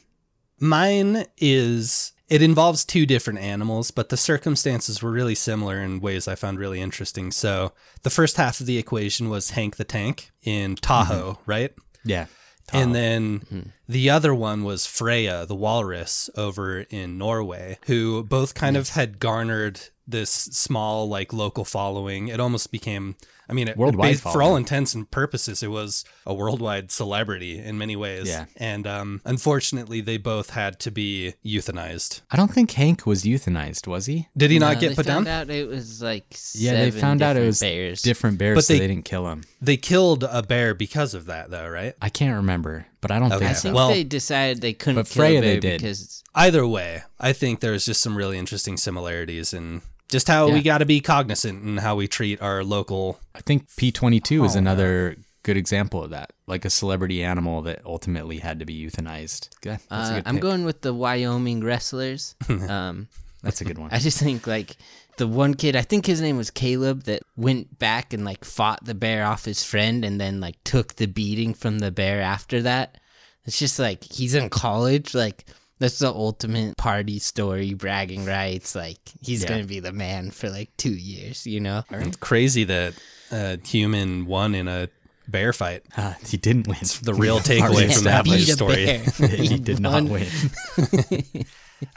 Mine is it involves two different animals, but the circumstances were really similar in ways I found really interesting. So the first half of the equation was Hank the Tank in Tahoe, mm-hmm. right? Yeah. And then mm-hmm. the other one was Freya, the walrus over in Norway, who both kind of had garnered this small, like, local following. It almost became, I mean, it, Worldwide it- for all intents and purposes, it was a worldwide celebrity in many ways. Yeah. And um, unfortunately, they both had to be euthanized. I don't think Hank was euthanized, was he? Did he not No, get they put found down? out it was like Yeah, they found out it was bears. different bears, But so they- they didn't kill him. They killed a bear because of that, though, right? I can't remember, but I don't Okay. I think so. think Well- they decided they couldn't But kill Freya a they did. because Either way, I think there's just some really interesting similarities in just how we got to be cognizant and how we treat our local I think P22 is Oh, another good example of that, like a celebrity animal that ultimately had to be euthanized. Okay, that's a uh, good I'm going with the Wyoming wrestlers. um, That's a good one. I just think like the one kid, I think his name was Caleb, that went back and like fought the bear off his friend and then like took the beating from the bear after that. It's just like he's in college, like that's the ultimate party story, bragging rights. Like he's Yeah. gonna be the man for like two years, you know? It's crazy that a human won in a bear fight. Uh, he didn't win. it's The real takeaway from that Beat a life story. he did not win.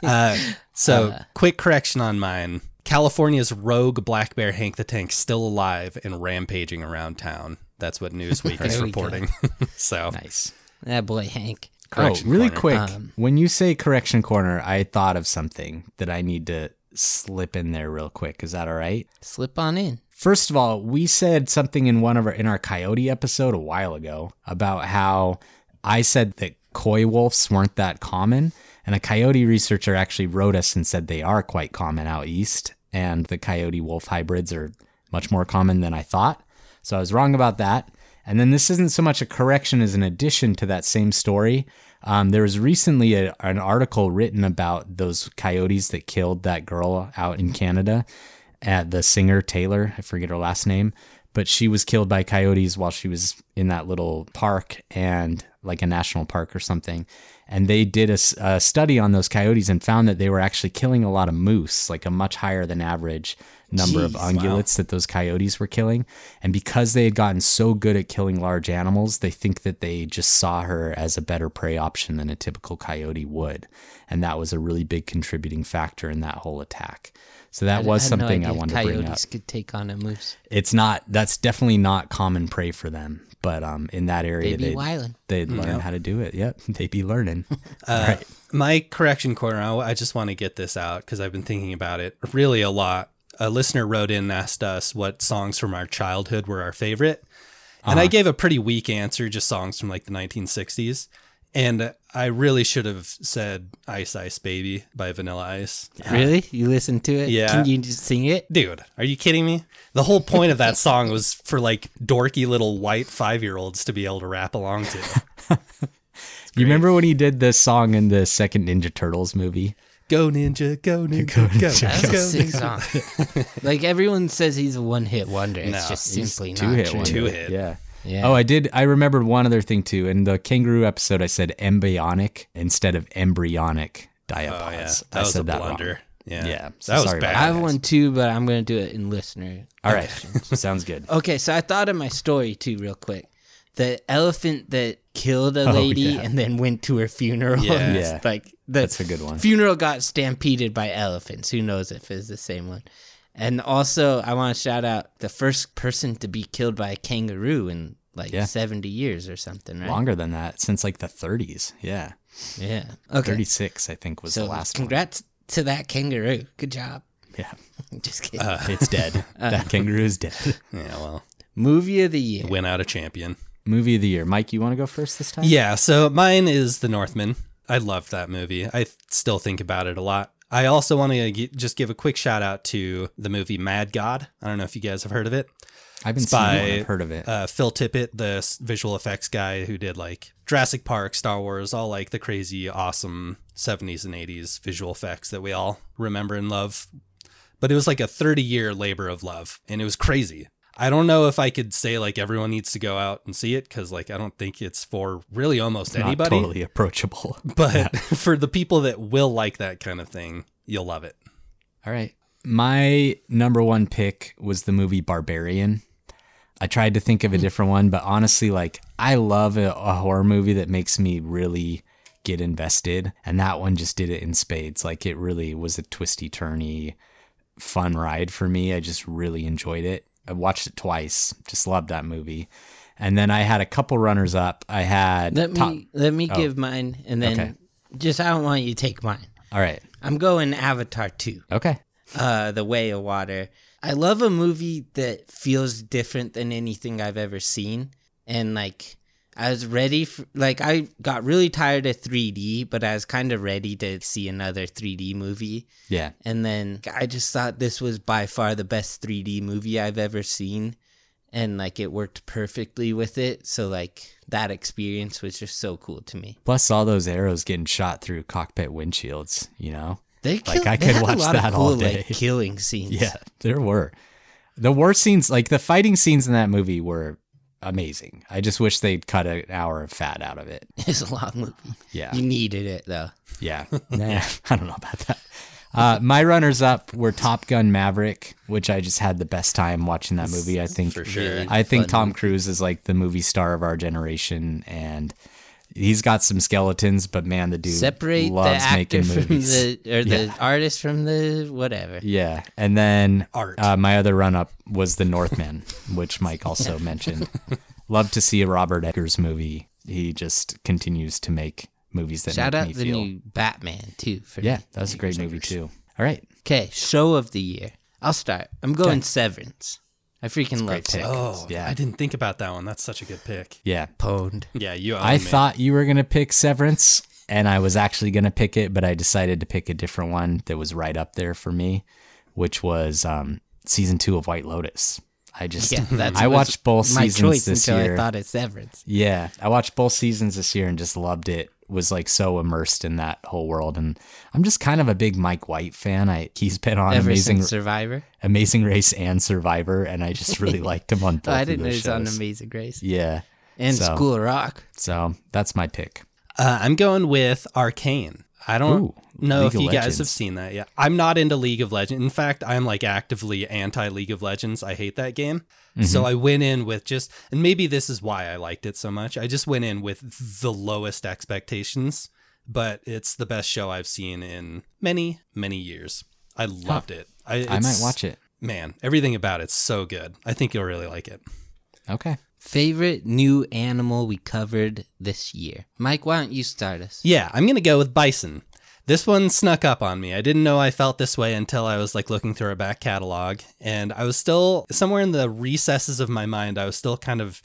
Uh, so, quick correction on mine. California's rogue black bear Hank the Tank still alive and rampaging around town. That's what Newsweek is There we go. reporting. so, Nice. That boy Hank. Correction oh, really corner. quick. Um, when you say correction corner, I thought of something that I need to slip in there real quick. Is that all right? Slip on in. First of all, we said something in one of our in our coyote episode a while ago about how I said that coy wolves weren't that common, and a coyote researcher actually wrote us and said they are quite common out east, and the coyote wolf hybrids are much more common than I thought. So I was wrong about that. And then this isn't so much a correction as an addition to that same story. Um, there was recently a, an article written about those coyotes that killed that girl out in Canada at the singer Taylor. I forget her last name, but she was killed by coyotes while she was in that little park. And like a national park or something. And they did a study on those coyotes and found that they were actually killing a lot of moose, like a much higher than average number of Jeez, ungulates that those coyotes were killing. And because they had gotten so good at killing large animals, they think that they just saw her as a better prey option than a typical coyote would. And that was a really big contributing factor in that whole attack. So that was had no something I idea wanted to bring up Coyotes could take on a moose. it's not that's definitely not common prey for them but um in that area They be they wildin'. they'd learn how to do it yep they'd be learning Uh, My correction corner, I I just want to get this out because I've been thinking about it really a lot. A listener wrote in and asked us what songs from our childhood were our favorite. And I uh-huh. gave a pretty weak answer, just songs from like the 1960s. And I really should have said Ice Ice Baby by Vanilla Ice. Really? You listened to it? Yeah. Can you just sing it? Dude, are you kidding me? The whole point of that song was for like dorky little white five year olds to be able to rap along to. you remember when he did this song in the second ninja turtles movie Go Ninja, go Ninja, go. Ninja, That's go. a sick song. like everyone says he's a one hit wonder. It's No, just He's simply two not hit true. wonder. Two hit. yeah Yeah. oh i did i remembered one other thing too in the kangaroo episode i said embryonic instead of embryonic diapause Oh, yeah. That i was said a that blunder. wrong Yeah. Yeah, so That was sorry about bad. I have one too, but I'm gonna do it in listener. all right sounds good Okay, so I thought of my story too, real quick. The elephant that killed a Oh, lady yeah. and then went to her funeral. Yeah. and Yeah. like the That's a good one. Funeral got stampeded by elephants. Who knows if it's the same one? And also, I want to shout out the first person to be killed by a kangaroo in like Yeah. 70 years or something, right? longer than that since like the 30s yeah Yeah. Okay. 36 i think was so the last one congrats to that kangaroo. Good job. yeah Just kidding. it's dead uh, that kangaroo is dead Yeah, well, Movie of the year. win out a champion. Movie of the year. Mike, you want to go first this time? Yeah, so mine is The Northman. I loved that movie. I still think about it a lot. I also want to g- just give a quick shout out to the movie Mad God. I don't know if you guys have heard of it. I've been by, it. I've heard of it. Uh, Phil Tippett, the visual effects guy who did like Jurassic Park, Star Wars, all like the crazy, awesome 70s and 80s visual effects that we all remember and love. But it was like a 30 year labor of love, and it was crazy. I don't know if I could say like everyone needs to go out and see it because like I don't think it's for really almost Not anybody. totally approachable. But for the people that will like that kind of thing, you'll love it. All right. My number one pick was the movie Barbarian. I tried to think of a hmm. different one, but honestly, like I love a, a horror movie that makes me really get invested, and that one just did it in spades. Like it really was a twisty, turny, fun ride for me. I just really enjoyed it. I watched it twice. Just loved that movie. And then I had a couple runners up. I had Let top- me let me give mine, and then Okay. just I don't want you to take mine. All right. I'm going Avatar two, Okay. uh, The Way of Water. I love a movie that feels different than anything I've ever seen, and like I was ready for like I got really tired of 3D, but I was kind of ready to see another 3D movie. Yeah. And then I just thought this was by far the best 3D movie I've ever seen. And like it worked perfectly with it. So like that experience was just so cool to me. Plus all those arrows getting shot through cockpit windshields, you know? They Like, I they could watch that of all day. Like, killing scenes. Yeah, there were. The war scenes, like the fighting scenes in that movie were amazing. I just wish they'd cut an hour of fat out of it. it's a long movie. Yeah. You needed it though. Yeah. nah, I don't know about that. Uh, my runners up were Top Gun Maverick, which I just had the best time watching that movie. I think For sure. I think fun Tom movie. Cruise is like the movie star of our generation and he's got some skeletons, but man, the dude Separate the loves actor making from movies. the or the Yeah. artist from the whatever. Yeah, and then Art. Uh, my other run up was The Northman, which Mike also mentioned. Love to see a Robert Eggers movie. He just continues to make movies that Shout make out me the feel. new Batman too. For yeah, me. that was a great movie too. All right, Okay, show of the year. I'll start. I'm going Severance. I freaking love pick. Oh, Yeah. I didn't think about that one. That's such a good pick. yeah. Pwned. Yeah, you. Own I me. thought you were gonna pick Severance, and I was actually gonna pick it, but I decided to pick a different one that was right up there for me, which was um, season two of White Lotus. I just Yeah, that's I watched both my seasons choice this until year. I thought of Severance. Yeah, I watched both seasons this year and just loved it. Was like so immersed in that whole world, and I'm just kind of a big Mike White fan. I he's been on Ever Amazing since Survivor. Amazing Race and Survivor, and I just really liked him on both Oh, I didn't know those he was on. Amazing Grace. Yeah, And So- School of Rock. So that's my pick. Uh, I'm going with Arcane. I don't Ooh, know League if you guys have seen that yet. I'm not into League of Legends. In fact, I'm like actively anti League of Legends. I hate that game. Mm-hmm. So I went in with just, and maybe this is why I liked it so much. I just went in with the lowest expectations, but it's the best show I've seen in many, many years. I loved it. I, I might watch it. Man, everything about it's so good. I think you'll really like it. Okay. Favorite new animal we covered this year. Mike, why don't you start us? Yeah, I'm gonna go with bison. This one snuck up on me. I didn't know I felt this way until I was like looking through our back catalog, and I was still somewhere in the recesses of my mind. I was still kind of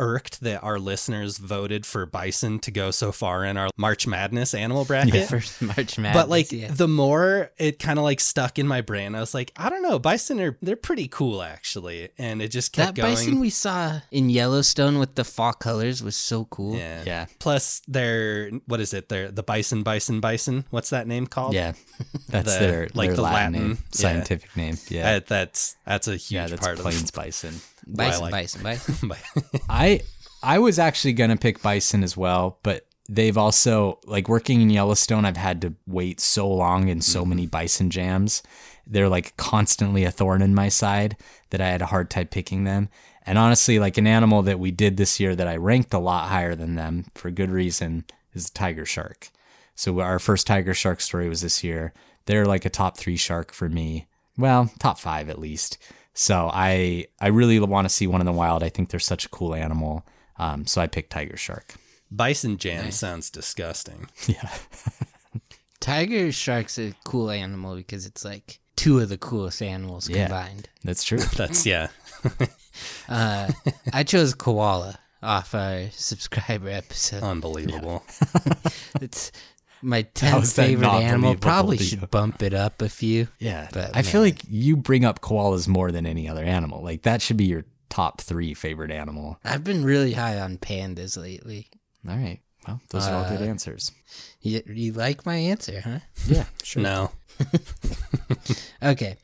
irked that our listeners voted for bison to go so far in our March Madness animal bracket. First March Madness. But like yeah. the more it kind of like stuck in my brain, I was like, I don't know, bison are they're pretty cool actually, and it just kept that going. bison we saw in Yellowstone with the fall colors was so cool. yeah, Yeah. Plus, they're what is it? They're the bison, bison, bison. What's that name called? Yeah. That's The- their like their the Latin, Latin, name, yeah. scientific name. Yeah. Uh, that's that's a huge yeah, that's part plains of bison. Bison, like- bison, bison. the. I I was actually gonna pick bison as well, but they've also like working in Yellowstone. I've had to wait so long in so many bison jams. They're like constantly a thorn in my side that I had a hard time picking them. And honestly, like an animal that we did this year that I ranked a lot higher than them for good reason is the tiger shark. So our first tiger shark story was this year. They're like a top three shark for me. Well, top five at least. So I I really want to see one in the wild. I think they're such a cool animal. Um, so I picked tiger shark. Bison jam sounds disgusting. Yeah. Tiger shark's a cool animal because it's like two of the coolest animals Yeah. combined. That's true. That's yeah. Uh, I chose koala off our subscriber episode. Unbelievable. It's my tenth favorite animal. Probably should bump it up a few. Yeah. But, I feel like you bring up koalas more than any other animal. Like that should be your top three favorite animal. I've been really high on pandas lately. All right. Well, those are all good Uh, answers. You, you like my answer, huh? Yeah, sure. No. Okay.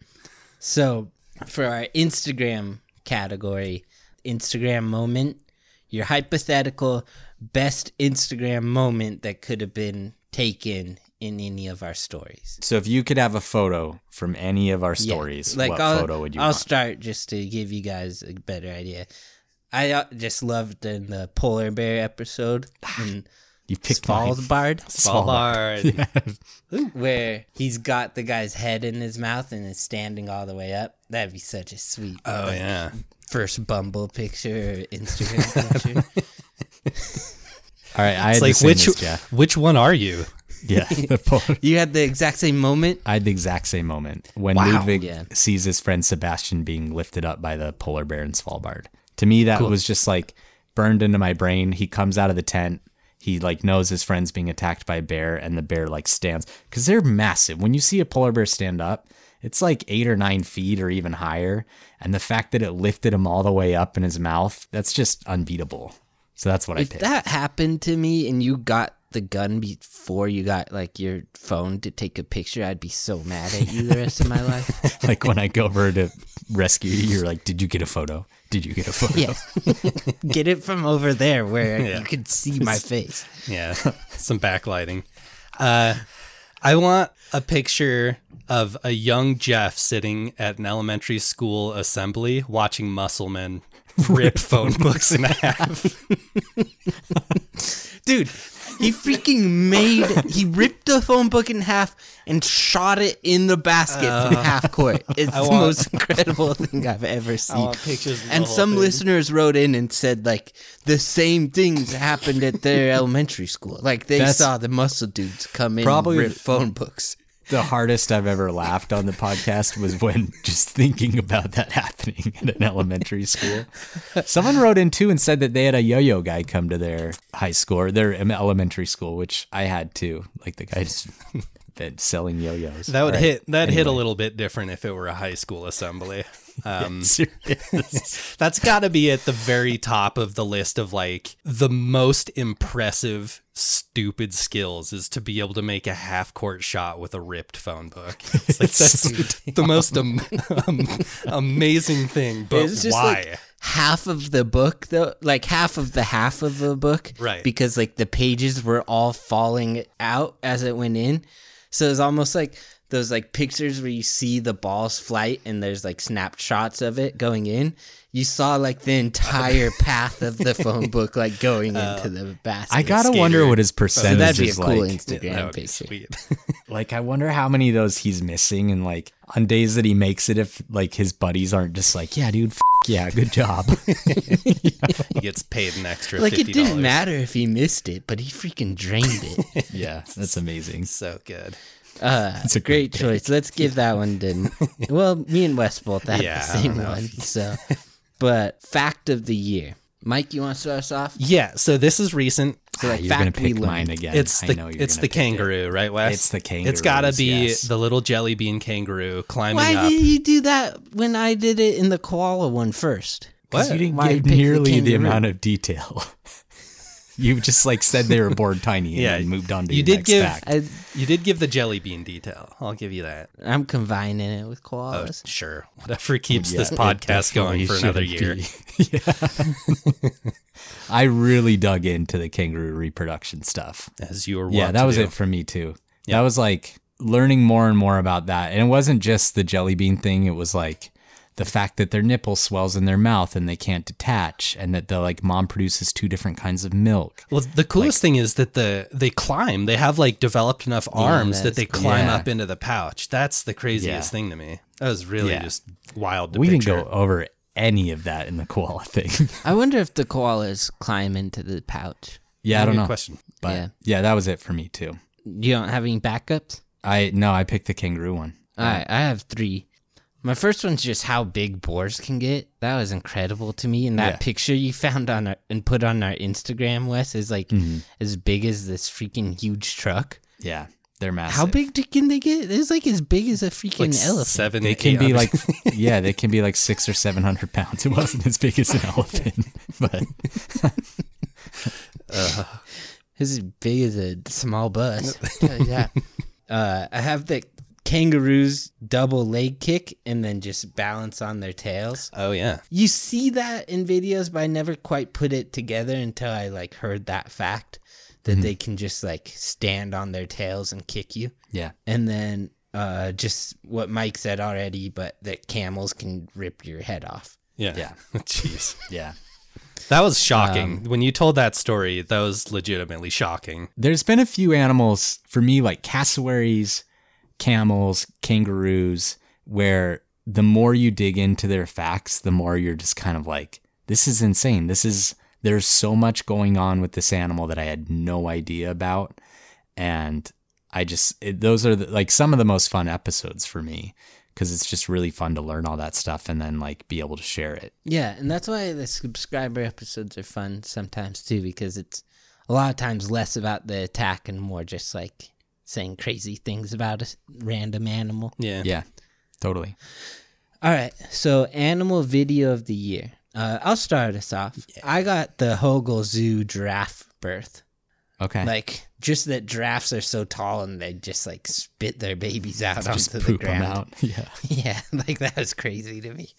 So for our Instagram category, Instagram moment, your hypothetical best Instagram moment that could have been taken in any of our stories. So if you could have a photo from any of our Yeah, stories, like what I'll, photo would you I'll want? start just to give you guys a better idea. I uh, just loved in the polar bear episode in you picked. Svalbard, Svalbard. where he's got the guy's head in his mouth and is standing all the way up. That'd be such a sweet Oh like, yeah. first Bumble picture or Instagram picture. All right, I It's had like the same which as Jeff. which one are you? Yeah, the. You had the exact same moment. I had the exact same moment when Wow. Ludwig Yeah. sees his friend Sebastian being lifted up by the polar bear in Svalbard. To me, that Cool. was just like burned into my brain. He comes out of the tent. He like knows his friend's being attacked by a bear, and the bear like stands because they're massive. When you see a polar bear stand up, it's like eight or nine feet or even higher. And the fact that it lifted him all the way up in his mouth, that's just unbeatable. So that's what I If picked. that happened to me and you got the gun before you got like your phone to take a picture, I'd be so mad at you the rest of my life. like when I go over to rescue you, you're like, "Did you get a photo? Did you get a photo?" Yes. Get it from over there where Yeah. you could see my face. Yeah. Some backlighting. Uh I want a picture of a young Jeff sitting at an elementary school assembly watching musclemen rip phone books in half. Dude, he freaking made he ripped the phone book in half and shot it in the basket from half court. It's the Uh, want- most incredible thing I've ever seen. pictures of the and some thing. listeners wrote in and said like the same things happened at their elementary school. Like they That's saw the muscle dudes come in probably- and rip phone books. The hardest I've ever laughed on the podcast was when just thinking about that happening in an elementary school. Someone wrote in too and said that they had a yo-yo guy come to their high school or their elementary school, which I had too. Like the guys that selling yo-yos. That would right. hit that hit a little bit different if it were a high school assembly. Um, That's got to be at the very top of the list of like the most impressive stupid skills is to be able to make a half court shot with a ripped phone book. It's like, that's the most am- am- amazing thing. But It's just why? like half of the book though, like half of the half of the book, Right. Because like the pages were all falling out as it went in, so it's almost like those like pictures where you see the ball's flight and there's like snapshots of it going in. You saw like the entire path of the phone book like going oh. into the basket. I gotta skater. wonder what his percentage so percentage that'd be a cool like. Instagram that would be picture. sweet. Like, I wonder how many of those he's missing, and like on days that he makes it, if like his buddies aren't just like, "Yeah, dude, f- yeah, good job." he gets paid an extra. Like it $50. didn't matter if he missed it, but he freaking drained it. yeah, that's amazing. So good. Uh, It's a great, great choice. Let's give that one to. Well, me and Wes both had Yeah, the same one. So, but fact of the year, Mike, you want to start us off? Yeah. So this is recent. So, like, Ah, you're gonna fact we pick learned. mine again. It's I the know you're it's the pick it. kangaroo, right, Wes? It's the kangaroo. It's gotta be yes. the little jelly bean kangaroo climbing Why up. did you do that when I did it in the koala one first? 'Cause What? you didn't Why give pick nearly the, kangaroo? amount of detail. you just like said they were born tiny and Yeah, then moved on to you your did next give- fact. I, You did give the jelly bean detail. I'll give you that. I'm combining it with Oh, sure. Whatever keeps Yeah, this podcast going for another year. yeah. I really dug into the kangaroo reproduction stuff. As you were Yeah, that to was do. it for me too. Yeah. That was like learning more and more about that. And it wasn't just the jelly bean thing, it was like the fact that their nipple swells in their mouth and they can't detach and that the like mom produces two different kinds of milk. Well, the coolest thing is that the they climb. They have like developed enough arms that they climb Yeah. up into the pouch. That's the craziest Yeah. thing to me. That was really Yeah. just wild to we picture. didn't go over any of that in the koala thing. I wonder if the koalas climb into the pouch. yeah, I don't know. Question. But Yeah. yeah. that was it for me too. You don't have any backups? I no, I picked the kangaroo one. All right, I have three. My first one's just how big boars can get. That was incredible to me. And that Yeah. picture you found on our, and put on our Instagram, Wes, is like Mm-hmm. as big as this freaking huge truck. Yeah, they're massive. How big can they get? It's like as big as a freaking Like elephant. seven. They can be like, yeah, they can be like six or seven hundred pounds. It wasn't as big as an elephant, but It's as big as a small bus. yeah. Uh, I have the kangaroos double leg kick and then just balance on their tails. Oh yeah. You see that in videos, but I never quite put it together until I like heard that fact that they can just like stand on their tails and kick you. yeah, And then uh, just what Mike said already, but that camels can rip your head off. Yeah. Yeah. Jeez. yeah. That was shocking. Um, when you told that story, that was legitimately shocking. There's been a few animals for me, like cassowaries, camels, kangaroos, where the more you dig into their facts, the more you're just kind of like, this is insane. This is, there's so much going on with this animal that I had no idea about. And I just, it, those are the, like some of the most fun episodes for me because it's just really fun to learn all that stuff and then like be able to share it. Yeah, and that's why the subscriber episodes are fun sometimes too, because it's a lot of times less about the attack and more just like saying crazy things about a random animal. Yeah. Yeah, totally. All right, so animal video of the year. Uh, I'll start us off. I got the Hogle Zoo giraffe birth. Okay. Like just that giraffes are so tall and they just like spit their babies out just onto the poop them ground. out. Yeah. Yeah, like that was crazy to me.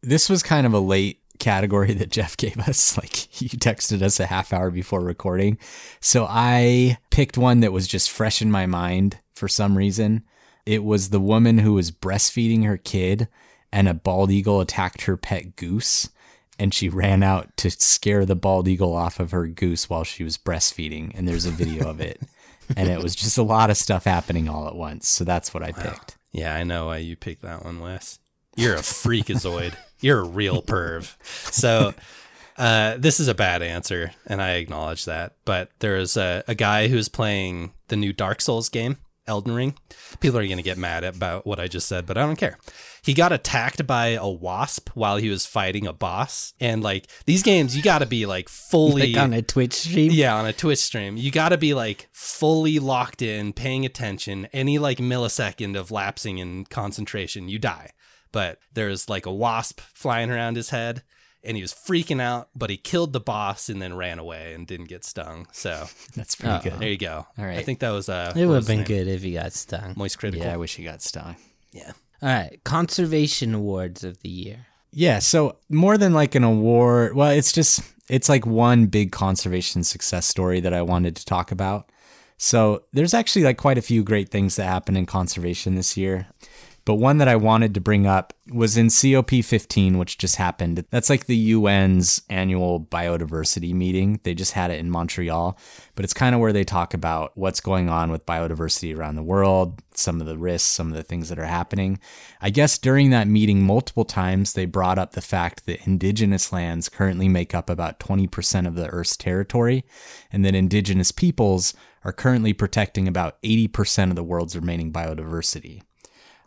this was kind of a late category that Jeff gave us. Like he texted us a half hour before recording. So I picked one that was just fresh in my mind for some reason. It was the woman who was breastfeeding her kid and a bald eagle attacked her pet goose and she ran out to scare the bald eagle off of her goose while she was breastfeeding and there's a video of it. And it was just a lot of stuff happening all at once. So that's what I picked. Yeah, I know why you picked that one, Wes. You're a freakazoid. You're a real perv. So, uh, this is a bad answer, and I acknowledge that. But there's a, a guy who's playing the new Dark Souls game, Elden Ring. People are going to get mad about what I just said, but I don't care. He got attacked by a wasp while he was fighting a boss. And like these games, you got to be like fully Like on a Twitch stream. yeah, on a Twitch stream, you got to be like fully locked in, paying attention. Any like millisecond of lapsing in concentration, you die. But there's like a wasp flying around his head, and he was freaking out. But he killed the boss and then ran away and didn't get stung. So That's pretty Uh-oh. good. there you go. All right. I think that was uh, It would have been good if he got stung. Moist critical. Yeah, I wish he got stung. yeah. All right, conservation awards of the year. Yeah, so more than like an award, well, it's just it's like one big conservation success story that I wanted to talk about. So, there's actually like quite a few great things that happened in conservation this year. But one that I wanted to bring up was in COP15, which just happened. That's like the UN's annual biodiversity meeting. They just had it in Montreal, but it's kind of where they talk about what's going on with biodiversity around the world, some of the risks, some of the things that are happening. I guess during that meeting, multiple times they brought up the fact that indigenous lands currently make up about 20% of the Earth's territory, and that indigenous peoples are currently protecting about 80% of the world's remaining biodiversity.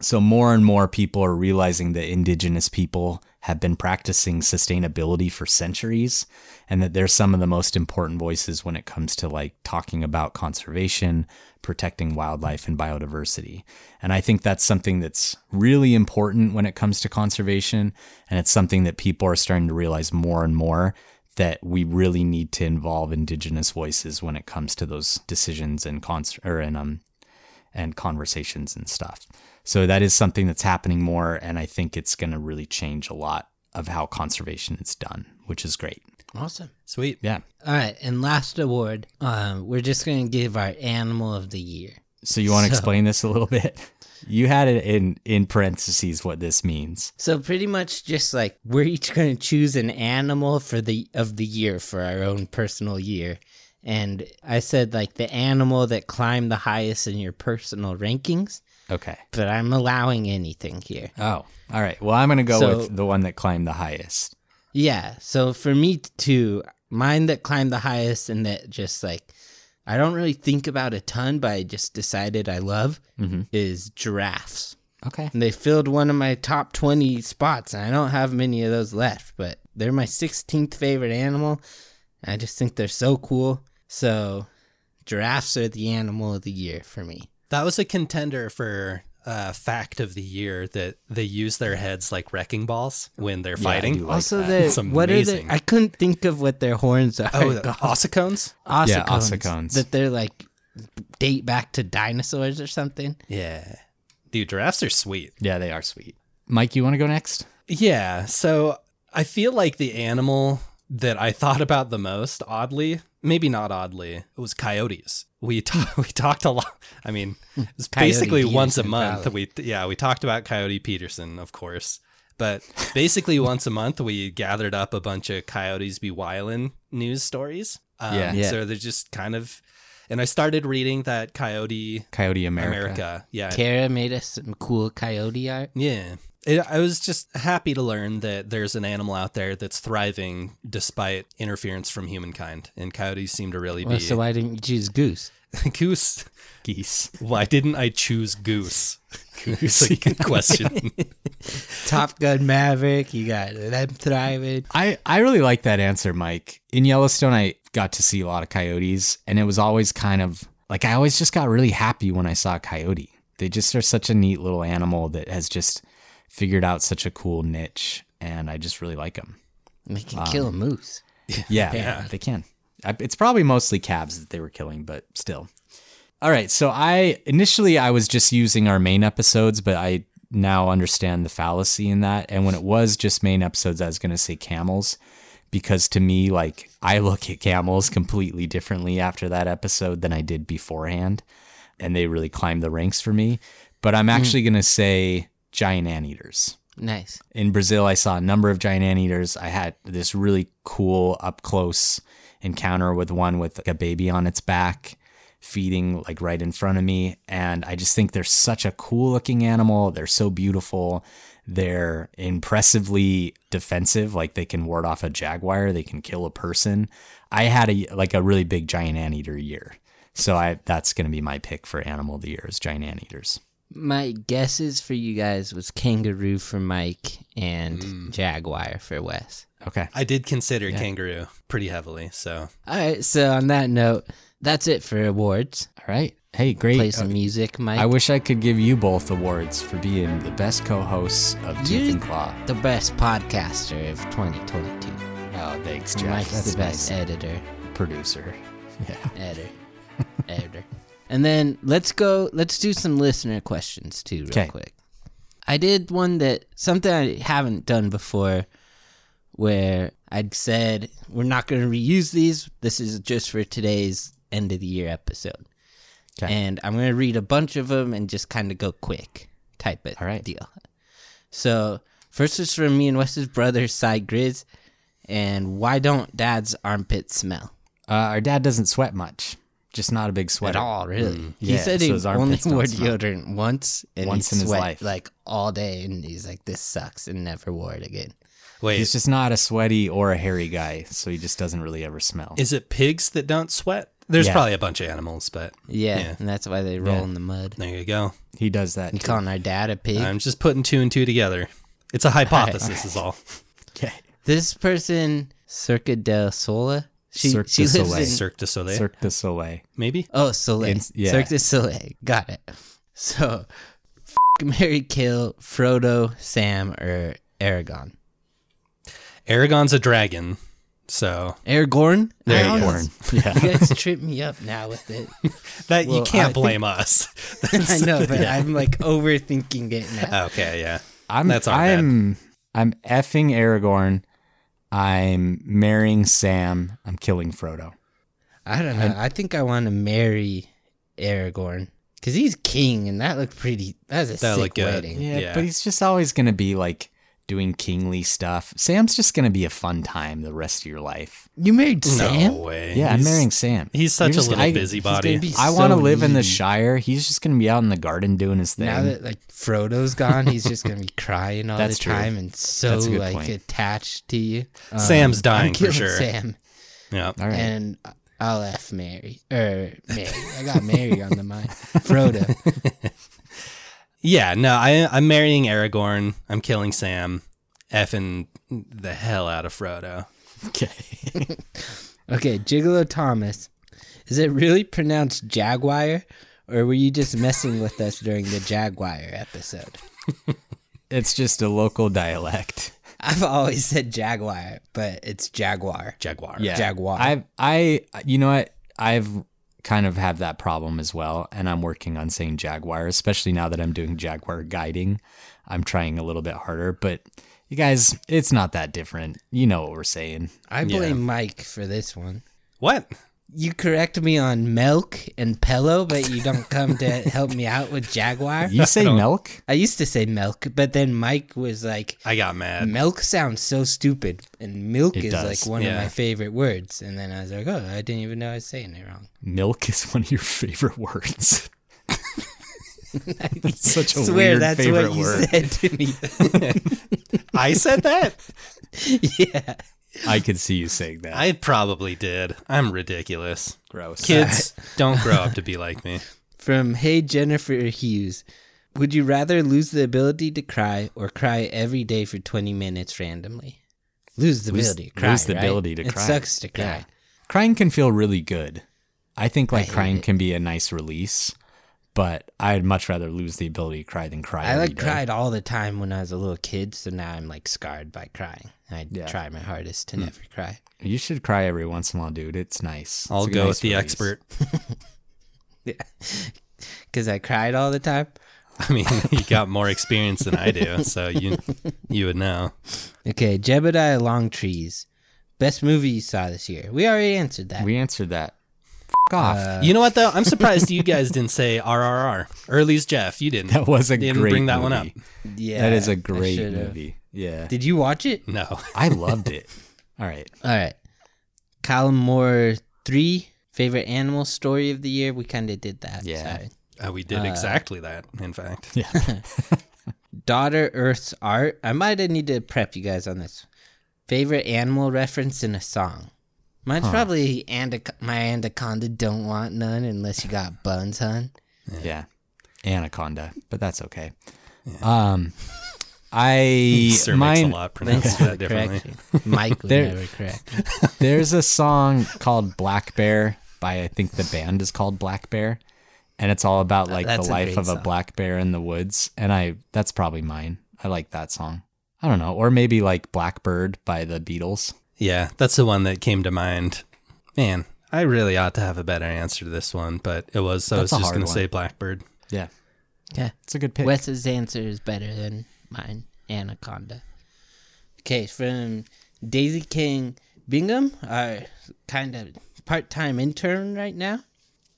So, more and more people are realizing that indigenous people have been practicing sustainability for centuries and that they're some of the most important voices when it comes to like talking about conservation, protecting wildlife and biodiversity. And I think that's something that's really important when it comes to conservation. And it's something that people are starting to realize more and more that we really need to involve indigenous voices when it comes to those decisions and cons- or in, um, and conversations and stuff. So that is something that's happening more, and I think it's going to really change a lot of how conservation is done, which is great. Awesome. Sweet. Yeah. All right, and last award, um, we're just gonna give our animal of the year. So you want to So- explain this a little bit? You had it in in parentheses what this means. So pretty much just like we're each gonna choose an animal for the of the year for our own personal year. And I said like the animal that climbed the highest in your personal rankings, Okay. but I'm allowing anything here. Oh, all right. Well, I'm going to go So- with the one that climbed the highest. Yeah. So for me too, mine that climbed the highest and that just like I don't really think about a ton, but I just decided I love Mhm. is giraffes. Okay. And they filled one of my top 20 spots, and I don't have many of those left, but they're my 16th favorite animal. I just think they're so cool. So, giraffes are the animal of the year for me. That was a contender for uh, fact of the year that they use their heads like wrecking balls when they're Yeah, fighting. like also, that. they're what are they? I couldn't think of what their horns are. oh, the called. ossicones? Yeah, ossicones. ossicones. That they're like date back to dinosaurs or something. Yeah. Dude, giraffes are sweet. Yeah, they are sweet. Mike, you want to go next? Yeah. So I feel like the animal that I thought about the most, oddly, maybe not oddly, it was coyotes. We we talked a lot. I mean, it's Coyote basically once a month. probably. We yeah we talked about Coyote Peterson, of course, but basically once a month we gathered up a bunch of coyotes be wildin' news stories. Um, Yeah. Yeah. So they're just kind of, and I started reading that Coyote Coyote America. America. Yeah. Kara made us some cool coyote art. Yeah. It, I was just happy to learn that there's an animal out there that's thriving despite interference from humankind, and coyotes seem to really Well, be. so why didn't you choose goose? goose. Geese. Why didn't I choose goose? It's a good question. Top Gun Maverick, you got them thriving. I, I really like that answer, Mike. In Yellowstone, I got to see a lot of coyotes, and it was always kind of like I always just got really happy when I saw a coyote. They just are such a neat little animal that has just figured out such a cool niche, and I just really like them. They can um, kill a moose. Yeah, Yeah. they can. I- It's probably mostly calves that they were killing, but still. All right, so I initially I was just using our main episodes, but I now understand the fallacy in that. And when it was just main episodes, I was going to say camels because to me, like I look at camels completely differently after that episode than I did beforehand, and they really climbed the ranks for me. But I'm hmm. actually going to say giant anteaters Nice. in Brazil, I saw a number of giant anteaters. I had this really cool up close encounter with one with like a baby on its back feeding like right in front of me. And I just think they're such a cool looking animal. They're so beautiful. They're impressively defensive. Like they can ward off a jaguar. They can kill a person. I had a like a really big giant anteater year. So I that's gonna be my pick for animal of the year is giant anteaters. My guesses for you guys was kangaroo for Mike and mm. jaguar for Wes. Okay. I did consider kangaroo pretty heavily. So All right, so on that note, that's it for awards. All right. Hey, great. Play some uh, music, Mike. I wish I could give you both awards for being the best co-hosts of Tooth You- and Claw. the best podcaster of 2022. Oh, thanks, Jeff. Mike's That's the best nice. editor. producer. Yeah. Editor. editor. And then let's go let's do some listener questions too real 'Kay. quick. I did one that something I haven't done before where I'd said we're not going to reuse these. This is just for today's end of the year episode. Okay. And I'm going to read a bunch of them and just kind of go quick type it All right. deal. So, first is from me and Wes's brother, Cy Grizz. And why don't dad's armpits smell? Uh, our dad doesn't sweat much, just not a big sweater. At all, really. he Mm. Yeah, said so he his only armpits don't wore smell. deodorant once and Once he in his sweat life. like all day. And he's like, this sucks, and never wore it again. Wait, He's just not a sweaty or a hairy guy, so he just doesn't really ever smell. is it pigs that don't sweat? There's Yeah. probably a bunch of animals, but Yeah, Yeah. and that's why they roll Yeah. in the mud. there you go. he does that. You too. calling our dad a pig? I'm just putting two and two together. It's a hypothesis, is all. Okay. this person, Circa del Sola, she Cirque she du lives Soleil. in Cirque du Soleil, Cirque du Soleil. maybe. oh Soleil, It's- yeah. Cirque du Soleil. Got it. So, f- marry kill Frodo, Sam, or Aragon. Aragon's a dragon, so Aragorn. There I you Yeah. You guys trip me up now with it. that you can't I think- blame us. I know, but I'm like overthinking it now. okay, yeah. I'm That's our bad. I'm I'm effing Aragorn. I'm marrying Sam. I'm killing Frodo. I don't know. I think I want to marry Aragorn because he's king, and that looked pretty. That's a That sick good. wedding. Yeah, Yeah. but he's just always gonna be like doing kingly stuff. Sam's just gonna be a fun time the rest of your life. You married Sam? No way. Yeah, I'm marrying Sam. He's such You're a just- little I- busybody. be I want to so live in the. Shire. He's just gonna be out in the garden doing his thing. Now that like Frodo's gone, he's just gonna be crying all That's the true. time and so That's a good like point. attached to you. Um, Sam's dying I'm for sure. Sam, Yeah. All right. and I'll f Mary or Mary. I got Mary on the mind. Frodo. Yeah, no, I, I'm marrying Aragorn. I'm killing Sam. Effing the hell out of Frodo. okay. Okay, Gigolo Thomas. Is it really pronounced Jaguar, or were you just messing with us during the Jaguar episode? it's just a local dialect. I've always said Jaguar, but it's Jaguar. Jaguar. Yeah. Jaguar. I I you know what? I've kind of have that problem as well and I'm working on saying jaguar, especially now that I'm doing jaguar guiding. I'm trying a little bit harder, but you guys, it's not that different. You know what we're saying. I Yeah. blame Mike for this one. What? You correct me on milk and pillow, but you don't come to help me out with Jaguar. You say milk? I used to say milk, but then Mike was like, I got mad. milk sounds so stupid, and milk It is does, like one yeah. of my favorite words. And then I was like, oh, I didn't even know I was saying it wrong. Milk is one of your favorite words. That's such a swear weird that's favorite what you word. said to me. I said that? yeah. I could see you saying that. I probably did. I'm ridiculous. Gross. Kids, don't grow up to be like me. From Hey Jennifer Hughes. Would you rather lose the ability to cry or cry every day for 20 minutes randomly? Lose the Lose- ability to cry. lose the right? ability to it cry. sucks to cry. Yeah. Crying can feel really good. I think like hate crying it. can be a nice release, but I'd much rather lose the ability to cry than cry. I like day. cried all the time when I was a little kid, so now I'm like scarred by crying. I Yeah. try my hardest to hmm. never cry. You should cry every once in a while, dude. It's nice. I'll It's go nice with the release. expert. Because I cried all the time. I mean, you got more experience than I do, so you you would know. Okay, Jebediah Longtrees. Best movie you saw this year. We already answered that. We answered that. F- off. Uh, You know what though? I'm surprised you guys didn't say RRR. Early's Jeff. You didn't. that was a didn't great bring that movie. one up. yeah, that is a great movie. Yeah, Did you watch it? No. I loved it. All right. All right. Column Moore three favorite animal story of the year. We kind of did that. Yeah. Uh, we did exactly that. In fact. Yeah. Daughter Earth's art. I might need to prep you guys on this. Favorite animal reference in a song. Mine's probably Anac- my anaconda don't want none unless you got buns, hun. yeah. Anaconda, but that's okay. Um, I Sir mine. makes a lot Thanks pronounce that differently. correction. Mike would There- never correct. There's a song called Black Bear by I think the band is called Black Bear, and it's all about like the that's a life great of a black bear in the woods. And I that's probably mine. I like that song. I don't know, or maybe like Blackbird by the Beatles. Yeah, that's the one that came to mind. Man, I really ought to have a better answer to this one, but it was so I was a just hard going to one. say Blackbird. Yeah, Yeah. it's a good pick. Wes's answer is better than mine, Anaconda. Okay, from Daisy King Bingham, our kind of part-time intern right now.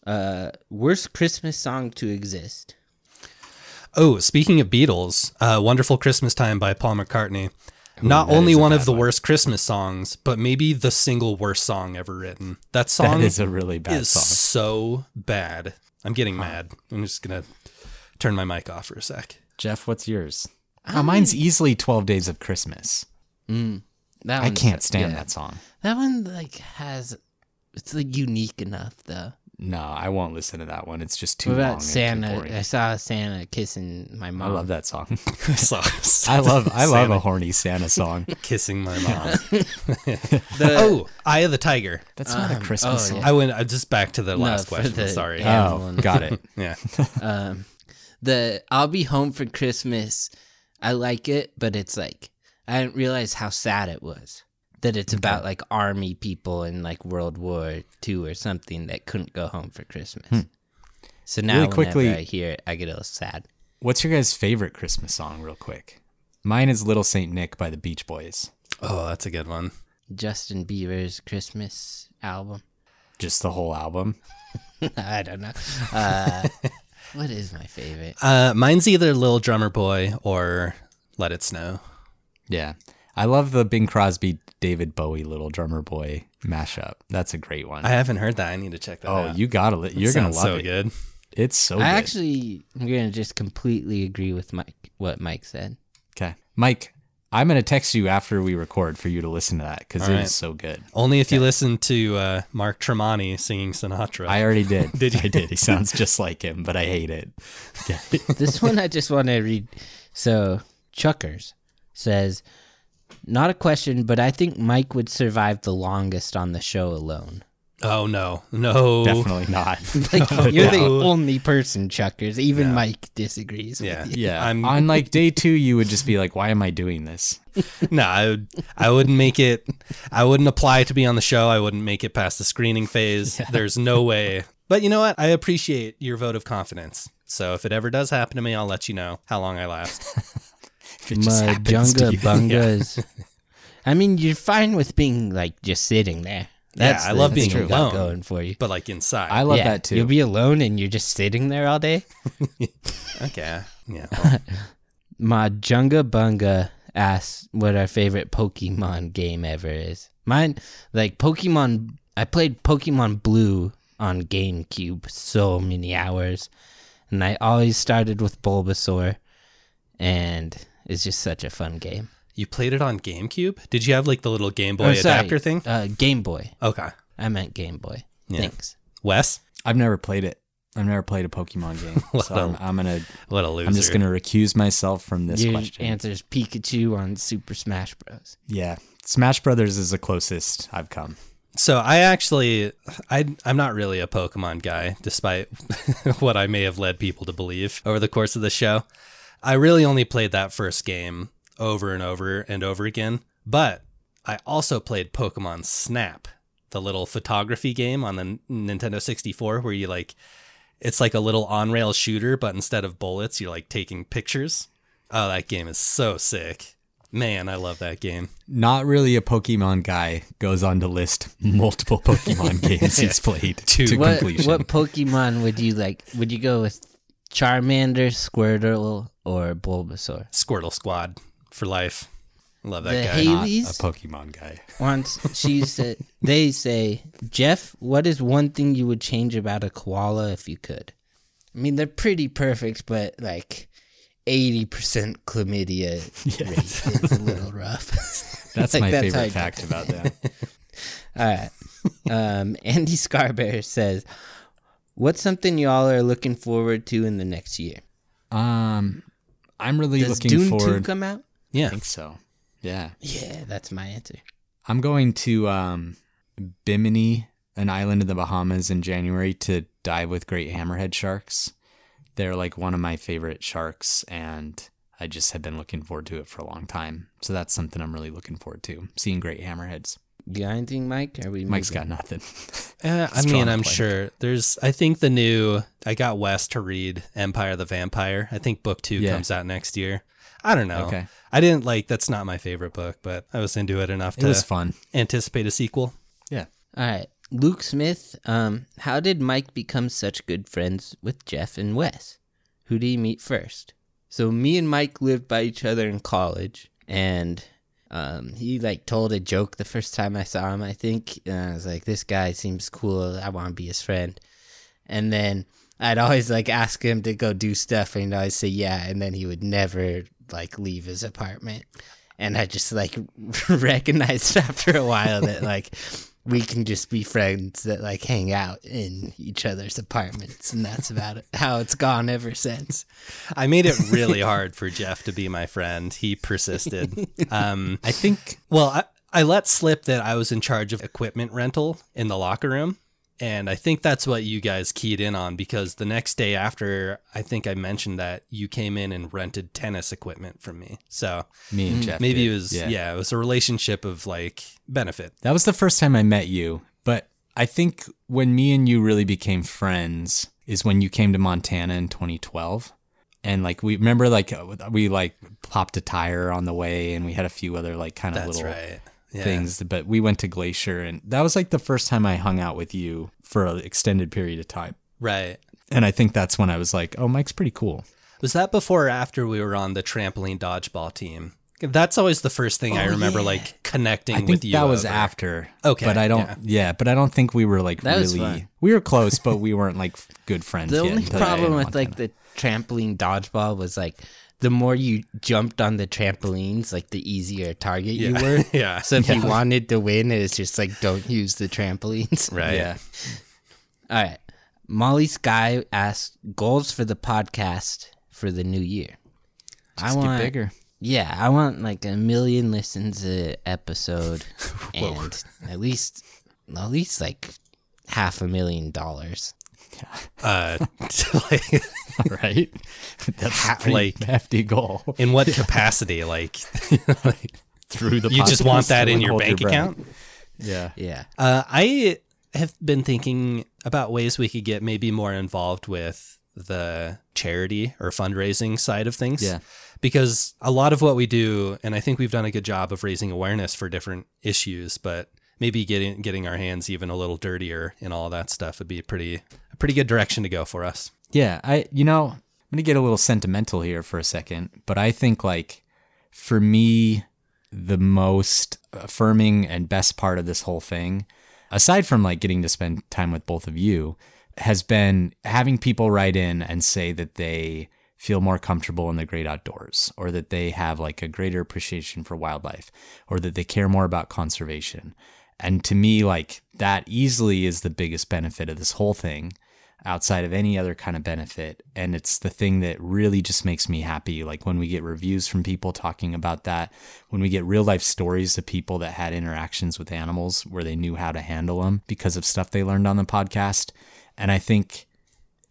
Uh, worst Christmas song to exist. Oh, speaking of Beatles, uh, "Wonderful Christmas Time" by Paul McCartney. Not only one of the one. worst Christmas songs, but maybe the single worst song ever written. That song That is a really bad is song. so bad. I'm getting mad. I'm just gonna turn my mic off for a sec. Jeff, what's yours? Oh, mine's easily 12 Days of Christmas. Mm, that I can't stand yeah. that song. That one like has it's like unique enough though. No, I won't listen to that one. It's just too What long. about and too Santa? I saw Santa kissing my mom. I love that song. so, I love I love Santa a horny Santa song. kissing my mom. The- oh, Eye of the Tiger. That's not a Um, Christmas oh, song. yeah. I went I just back to the No, last question. the- Sorry. yeah. Oh, one. got it. Yeah. um, the I'll be home for Christmas. I like it, but it's like I didn't realize how sad it was. That it's about like army people in like World War II or something that couldn't go home for Christmas. So now, Hmm. Really quickly- I hear it, I get a little sad. What's your guys' favorite Christmas song, real quick? Mine is Little Saint Nick by the Beach Boys. Oh, that's a good one. Justin Bieber's Christmas album. Just the whole album. I don't know. Uh, what is my favorite? Uh, mine's either Little Drummer Boy or Let It Snow. Yeah. I love the Bing Crosby, David Bowie, Little Drummer Boy mashup. That's a great one. I haven't heard that. I need to check that oh, out. you gotta. Li- you're gonna Sounds love so it. good. It's so I good. actually, I'm gonna just completely agree with Mike. What Mike said. okay, Mike. I'm gonna text you after we record for you to listen to that because it is All right. so good. Only if you listen to uh, Mark Tremonti singing Sinatra. I already did. Did you? I did. He sounds just like him, but I hate it. this one I just want to read. So Chuckers says, not a question, but I think Mike would survive the longest on the show alone. oh no, no, Definitely not. Like you're the only person, Chuckers. Even Mike disagrees. Yeah, with you. Yeah. I'm On like day two, you would just be like, "Why am I doing this?" no. I would. I wouldn't make it. I wouldn't apply to be on the show. I wouldn't make it past the screening phase. There's no way. But you know what? I appreciate your vote of confidence. So if it ever does happen to me, I'll let you know how long I last. If My happens Junga you. Bungas. I mean, you're fine with being like just sitting there. That's I the love thing being you got alone. going for you. but like inside. I love yeah, that too. You'll be alone and you're just sitting there all day. okay. Yeah. My Junga Bunga asks what our favorite Pokemon game ever is. Mine, like Pokemon, I played Pokemon Blue on GameCube so many hours, and I always started with Bulbasaur, and it's just such a fun game. You played it on GameCube? Did you have like the little Game Boy Oh, sorry, adapter thing? Uh, Game Boy. Okay. I meant Game Boy. Yeah. Thanks. Wes? I've never played it. I've never played a Pokemon game, so I'm, I'm gonna. What a loser. I'm just gonna recuse myself from this Your question. answer's Pikachu on Super Smash Bros. Yeah, Smash Brothers is the closest I've come. So I actually, I, I'm not really a Pokemon guy, despite what I may have led people to believe over the course of the show. I really only played that first game over and over and over again. But I also played Pokemon Snap, the little photography game on the Nintendo 64, where you like, it's like a little on-rail shooter, but instead of bullets, you're like taking pictures. Oh, that game is so sick. Man, I love that game. Not really a Pokemon guy goes on to list multiple Pokemon games he's played Two. to What completion. what Pokemon would you like? Would you go with Charmander, Squirtle, or Bulbasaur? Squirtle Squad for life. Love that The guy. Not a Pokemon guy. once she said they say, Jeff, what is one thing you would change about a koala if you could? I mean, they're pretty perfect, but like eighty percent chlamydia rate is a little rough. That's Like, my that's favorite fact about them. All right. Um, Andy Scarbear says, "What's something y'all are looking forward to in the next year? Um, I'm really Does looking Dune forward. two come out? Yeah, I think so. Yeah, Yeah, that's my answer. I'm going to um, Bimini, an island in the Bahamas, in January to dive with great hammerhead sharks. They're like one of my favorite sharks, and I just have been looking forward to it for a long time. So that's something I'm really looking forward to, seeing great hammerheads. You got anything, Mike? Are we Mike's moving? got nothing. Uh, I mean, I'm play. sure there's. I think the new. I got Wes to read Empire the Vampire. I think book two Yeah. comes out next year. I don't know. Okay. I didn't like. That's not my favorite book, but I was into it enough It to was fun. anticipate a sequel. Yeah. All right. Luke Smith, um, how did Mike become such good friends with Jeff and Wes? Who did he meet first? So me and Mike lived by each other in college, and um, he like told a joke the first time I saw him. I think, and I was like, "This guy seems cool. I want to be his friend." And then I'd always like ask him to go do stuff, and he'd always say yeah, and then he would never like leave his apartment. And I just like recognized after a while that like we can just be friends that like hang out in each other's apartments, and that's about it. How it's gone ever since. I made it really hard for Jeff to be my friend. He persisted. Um, I think well, I, I let slip that I was in charge of equipment rental in the locker room. And I think that's what you guys keyed in on because the next day after, I think I mentioned that you came in and rented tennis equipment from me. So me and mm. Jeff. maybe did. it was, yeah. it was a relationship of like benefit. That was the first time I met you, but I think when me and you really became friends is when you came to Montana in 2012. And like we remember like uh, we like popped a tire on the way and we had a few other like kind of That's little right. Yeah. things, but we went to Glacier and that was like the first time I hung out with you for an extended period of time. Right. And I think that's when I was like, "Oh, Mike's pretty cool." Was that before or after we were on the trampoline dodgeball team? That's always the first thing oh, I Oh, remember, yeah. like connecting I think with you. that was over. after. Okay, but I don't. yeah. Yeah. but I don't think we were like That was really. fun. We were close, but we weren't like good friends. The yet only problem got in with like the trampoline dodgeball was like the more you jumped on the trampolines, like the easier target you were. Yeah. So if you wanted to win, it's just like don't use the trampolines. Right. yeah, All right. Molly Sky asked goals for the podcast for the new year. just get bigger. Yeah, I want like a million listens a episode, and at least at least like half a million dollars. Uh, like, right? That's a like- hefty goal. in what capacity? Like, Through the you just want that in your bank breath. account? Yeah, Yeah. Uh, I have been thinking about ways we could get maybe more involved with the charity or fundraising side of things. Yeah. Because a lot of what we do, and I think we've done a good job of raising awareness for different issues, but maybe getting getting our hands even a little dirtier in all that stuff would be a pretty a pretty good direction to go for us. Yeah. I, you know, I'm gonna get a little sentimental here for a second, but I think like for me, the most affirming and best part of this whole thing, aside from like getting to spend time with both of you, has been having people write in and say that they feel more comfortable in the great outdoors or that they have like a greater appreciation for wildlife or that they care more about conservation. And to me, like that easily is the biggest benefit of this whole thing outside of any other kind of benefit. And it's the thing that really just makes me happy. Like when we get reviews from people talking about that, when we get real life stories of people that had interactions with animals where they knew how to handle them because of stuff they learned on the podcast. And I think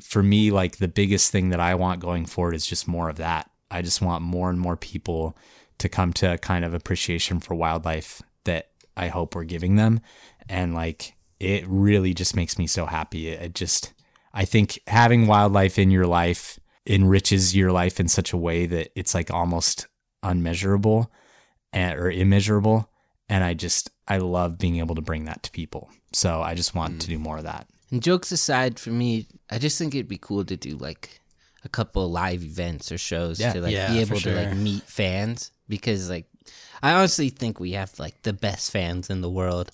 for me, like the biggest thing that I want going forward is just more of that. I just want more and more people to come to a kind of appreciation for wildlife that I hope we're giving them. And like it really just makes me so happy. It, just, I think having wildlife in your life enriches your life in such a way that it's like almost unmeasurable and, or immeasurable. And I just, I love being able to bring that to people. So I just want to mm. do more of that. And jokes aside, for me, I just think it'd be cool to do like a couple live events or shows Yeah. to like Yeah, be for able to like meet fans because like I honestly think we have like the best fans in the world,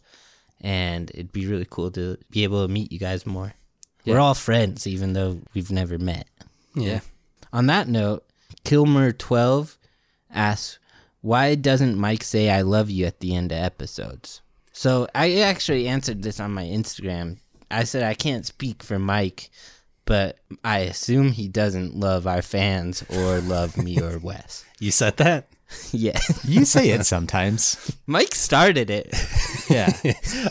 and it'd be really cool to be able to meet you guys more. We're all friends, even though we've never met. Yeah. On that note, Kilmer12 asks, Why doesn't Mike say I love you at the end of episodes? So I actually answered this on my Instagram. I said I can't speak for Mike, but I assume he doesn't love our fans or love me or Wes. You said that? Yeah. You say it sometimes. Mike started it. Yeah.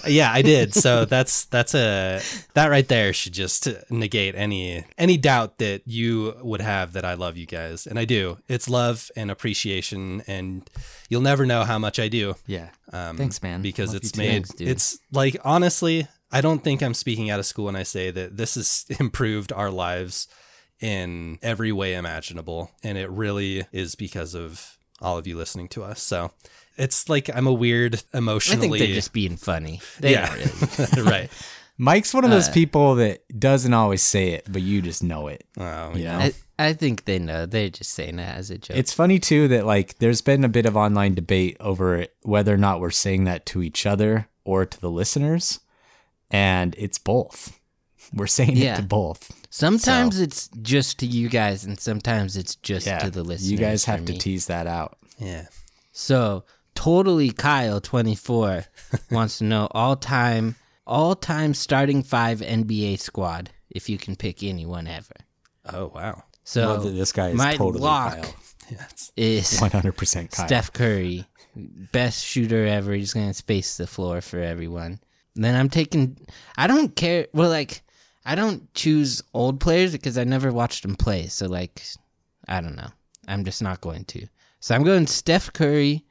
yeah, I did. So that's that's a that right there should just negate any any doubt that you would have that I love you guys, and I do. It's love and appreciation, and you'll never know how much I do. Yeah. Um, Thanks, man. Because Love it's made. Dude. it's like honestly, I don't think I'm speaking out of school when I say that this has improved our lives in every way imaginable, and it really is because of all of you listening to us. So it's like I'm a weird emotionally. I think they're just being funny. They yeah, really. right. Mike's one of those Uh, people that doesn't always say it, but you just know it. Oh, You yeah. know? I, I think they know. They're just saying that as a joke. It's funny too that like there's been a bit of online debate over whether or not we're saying that to each other or to the listeners, and it's both. We're saying Yeah. it to both. sometimes it's just to you guys, and sometimes it's just Yeah, to the listeners. you guys have to me. tease that out. Yeah. So totally Kyle twenty four wants to know all time all time starting five NBA squad if you can pick anyone ever. Oh wow. So this guy is my totally Kyle. Yeah. It's, is 100% Kyle. Steph Curry, best shooter ever. He's gonna space the floor for everyone. Then I'm taking. I don't care. Well, like I don't choose old players because I never watched them play. So like, I don't know. I'm just not going to. So I'm going Steph Curry.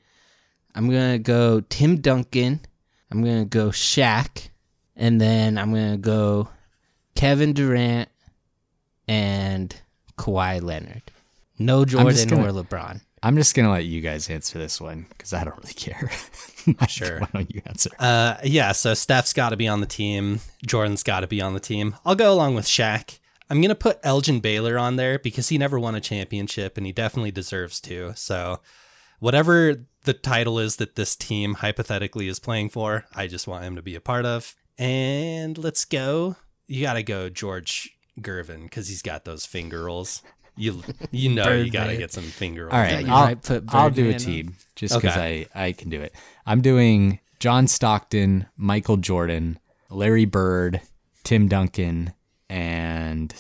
I'm gonna go Tim Duncan. I'm gonna go Shaq, and then I'm gonna go Kevin Durant and Kawhi Leonard. No Jordan gonna- or LeBron. I'm just gonna let you guys answer this one because I don't really care. Sure. Why don't you answer? uh, yeah. So Steph's got to be on the team. Jordan's got to be on the team. I'll go along with Shaq. I'm gonna put Elgin Baylor on there because he never won a championship and he definitely deserves to. So, whatever the title is that this team hypothetically is playing for, I just want him to be a part of. And let's go. You got to go George Gervin because he's got those finger rolls. You you know you got to Birdman. get some finger rolls. All Yeah, right, you I'll, might put I'll do a Birdman on. team just because Okay. I, I can do it. I'm doing John Stockton, Michael Jordan, Larry Bird, Tim Duncan, and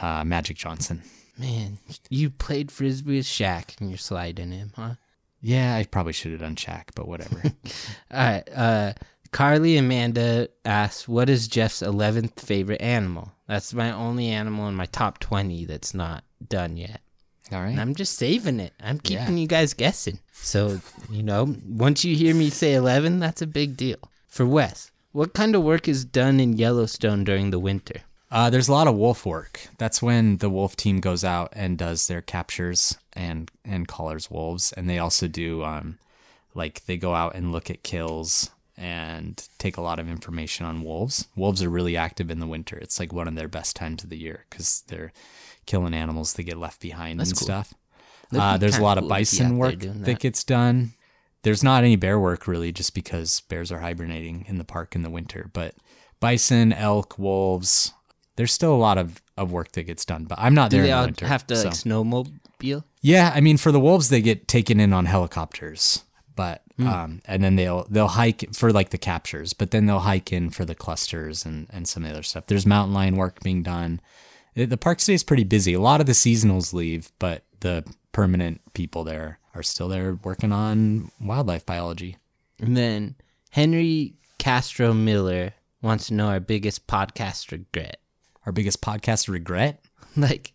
uh, Magic Johnson. Man, you played frisbee with Shaq and you're sliding him, huh? Yeah, I probably should have done Shaq, but whatever. All right. Uh, Carly Amanda asks, "What is Jeff's eleventh favorite animal?" That's my only animal in my top twenty that's not done yet, All right. and. I'm just saving it. I'm keeping Yeah. you guys guessing. So you know, once you hear me say eleven, that's a big deal. For Wes, what kind of work is done in Yellowstone during the winter? Uh, there's a lot of wolf work. That's when the wolf team goes out and does their captures and and collars wolves, and they also do um, like they go out and look at kills and take a lot of information on wolves. Wolves are really active in the winter. It's like one of their best times of the year because they're killing animals that get left behind and cool. stuff. Uh, there's a lot cool of to be out bison work that. that. gets done. There's not any bear work really, just because bears are hibernating in the park in the winter. But bison, elk, wolves, there's still a lot of, of work that gets done. But I'm not Do there they in the winter. have to so- like snowmobile? yeah, I mean for the wolves they get taken in on helicopters, but Hmm. um, and then they'll they'll hike for like the captures, but then they'll hike in for the clusters and and some of the other stuff. There's mountain lion work being done. The park stays pretty busy. A lot of the seasonals leave, but the permanent people there are still there working on wildlife biology. And then Henry Castro Miller wants to know our biggest podcast regret. Our biggest podcast regret. Like,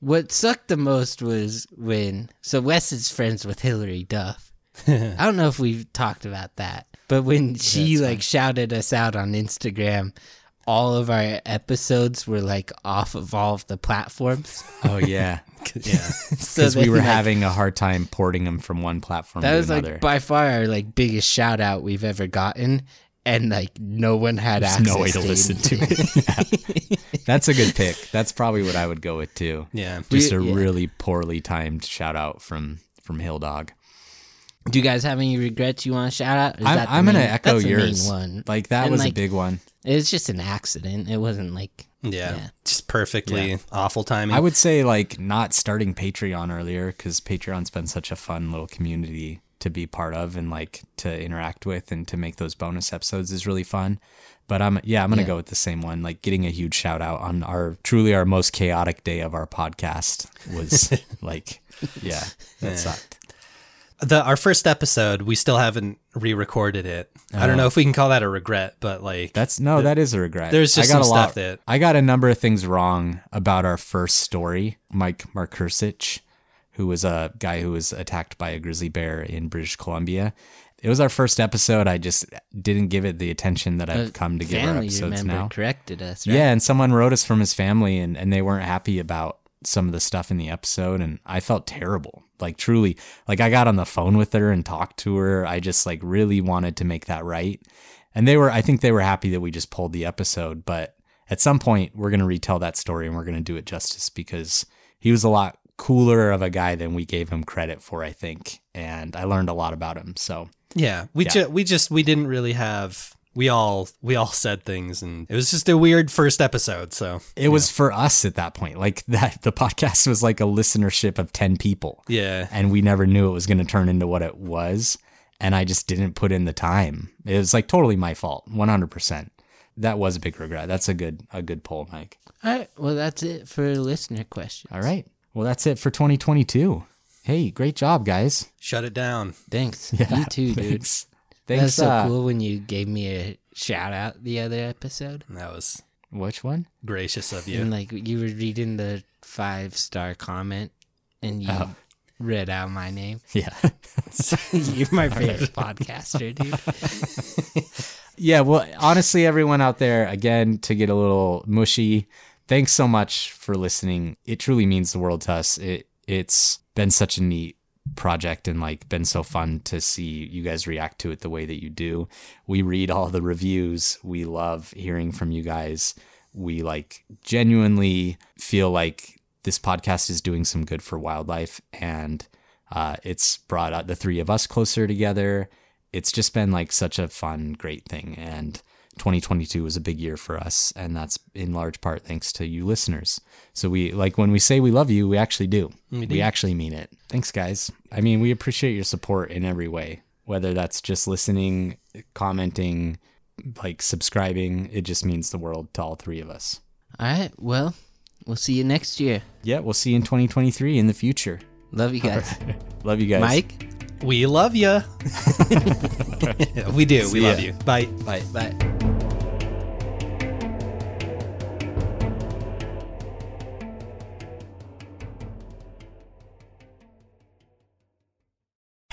what sucked the most was when. So, Wes is friends with Hilary Duff. I don't know if we've talked about that, but when she like shouted us out on Instagram, all of our episodes were like off of all of the platforms. Oh yeah, yeah. So because we were like, having a hard time porting them from one platform that to was another. like by far our like biggest shout out we've ever gotten, and like no one had There's access no way to listen to it. Yeah. That's a good pick. That's probably what I would go with too. Yeah. Just a yeah. really poorly timed shout out from from Hill Dog. Do you guys have any regrets you want to shout out? Is I'm, that I'm gonna main- echo that's the main yours. one. Like that And, was a big one. It's just an accident. It wasn't like Yeah. Yeah. Just perfectly Yeah. awful timing. I would say like not starting Patreon earlier because Patreon's been such a fun little community to be part of and like to interact with and to make those bonus episodes is really fun. But I'm yeah, I'm gonna Yeah. go with the same one. Like getting a huge shout out on our truly our most chaotic day of our podcast was like yeah, that sucked. The our first episode, we still haven't re-recorded it. I Oh. don't know if we can call that a regret, but like That's no, that is a regret. there's just I got some a lot, stuff that I got a number of things wrong about our first story. Mike Markursich, who was a guy who was attacked by a grizzly bear in British Columbia. It was our first episode. I just didn't give it the attention that I've come to give our family episodes member now. corrected us. Right? Yeah, and someone wrote us from his family and, and they weren't happy about some of the stuff in the episode and I felt terrible. Like truly, like I got on the phone with her and talked to her. I just like really wanted to make that right. And they were I think they were happy that we just pulled the episode, but at some point we're going to retell that story and we're going to do it justice because he was a lot cooler of a guy than we gave him credit for, I think. And I learned a lot about him. So, yeah, we Yeah. ju- we just we didn't really have we all we all said things and it was just a weird first episode. So it was for us at that point. Like that the podcast was like a listenership of 10 people. yeah, and we never knew it was going to turn into what it was and i just didn't put in the time it was like totally my fault 100% that was a big regret that's a good a good poll mike All right. Well, that's it for listener questions. all right well that's it for 2022 hey great job guys shut it down. Thanks. you too, dude. Thanks That's thanks so uh, cool when you gave me a shout out the other episode. That was which one gracious of you. And like you were reading the five star comment and you Oh. read out my name. yeah You're my favorite podcaster, dude. yeah well honestly everyone out there again to get a little mushy thanks so much for listening it truly means the world to us it it's been such a neat project and like been so fun to see you guys react to it the way that you do we read all the reviews we love hearing from you guys we like genuinely feel like this podcast is doing some good for wildlife and uh, it's brought the three of us closer together it's just been like such a fun, great thing. And 2022 was a big year for us. And that's in large part thanks to you listeners. So we like when we say we love you, we actually do. We, actually mean it. Thanks, guys. I mean, we appreciate your support in every way, whether that's just listening, commenting, like subscribing. It just means the world to all three of us. All right. Well, we'll see you next year. Yeah, we'll see you in 2023 in the future. Love you guys. Love you guys. Mike? We love you. we do. We See ya. love you. Bye. Bye. Bye.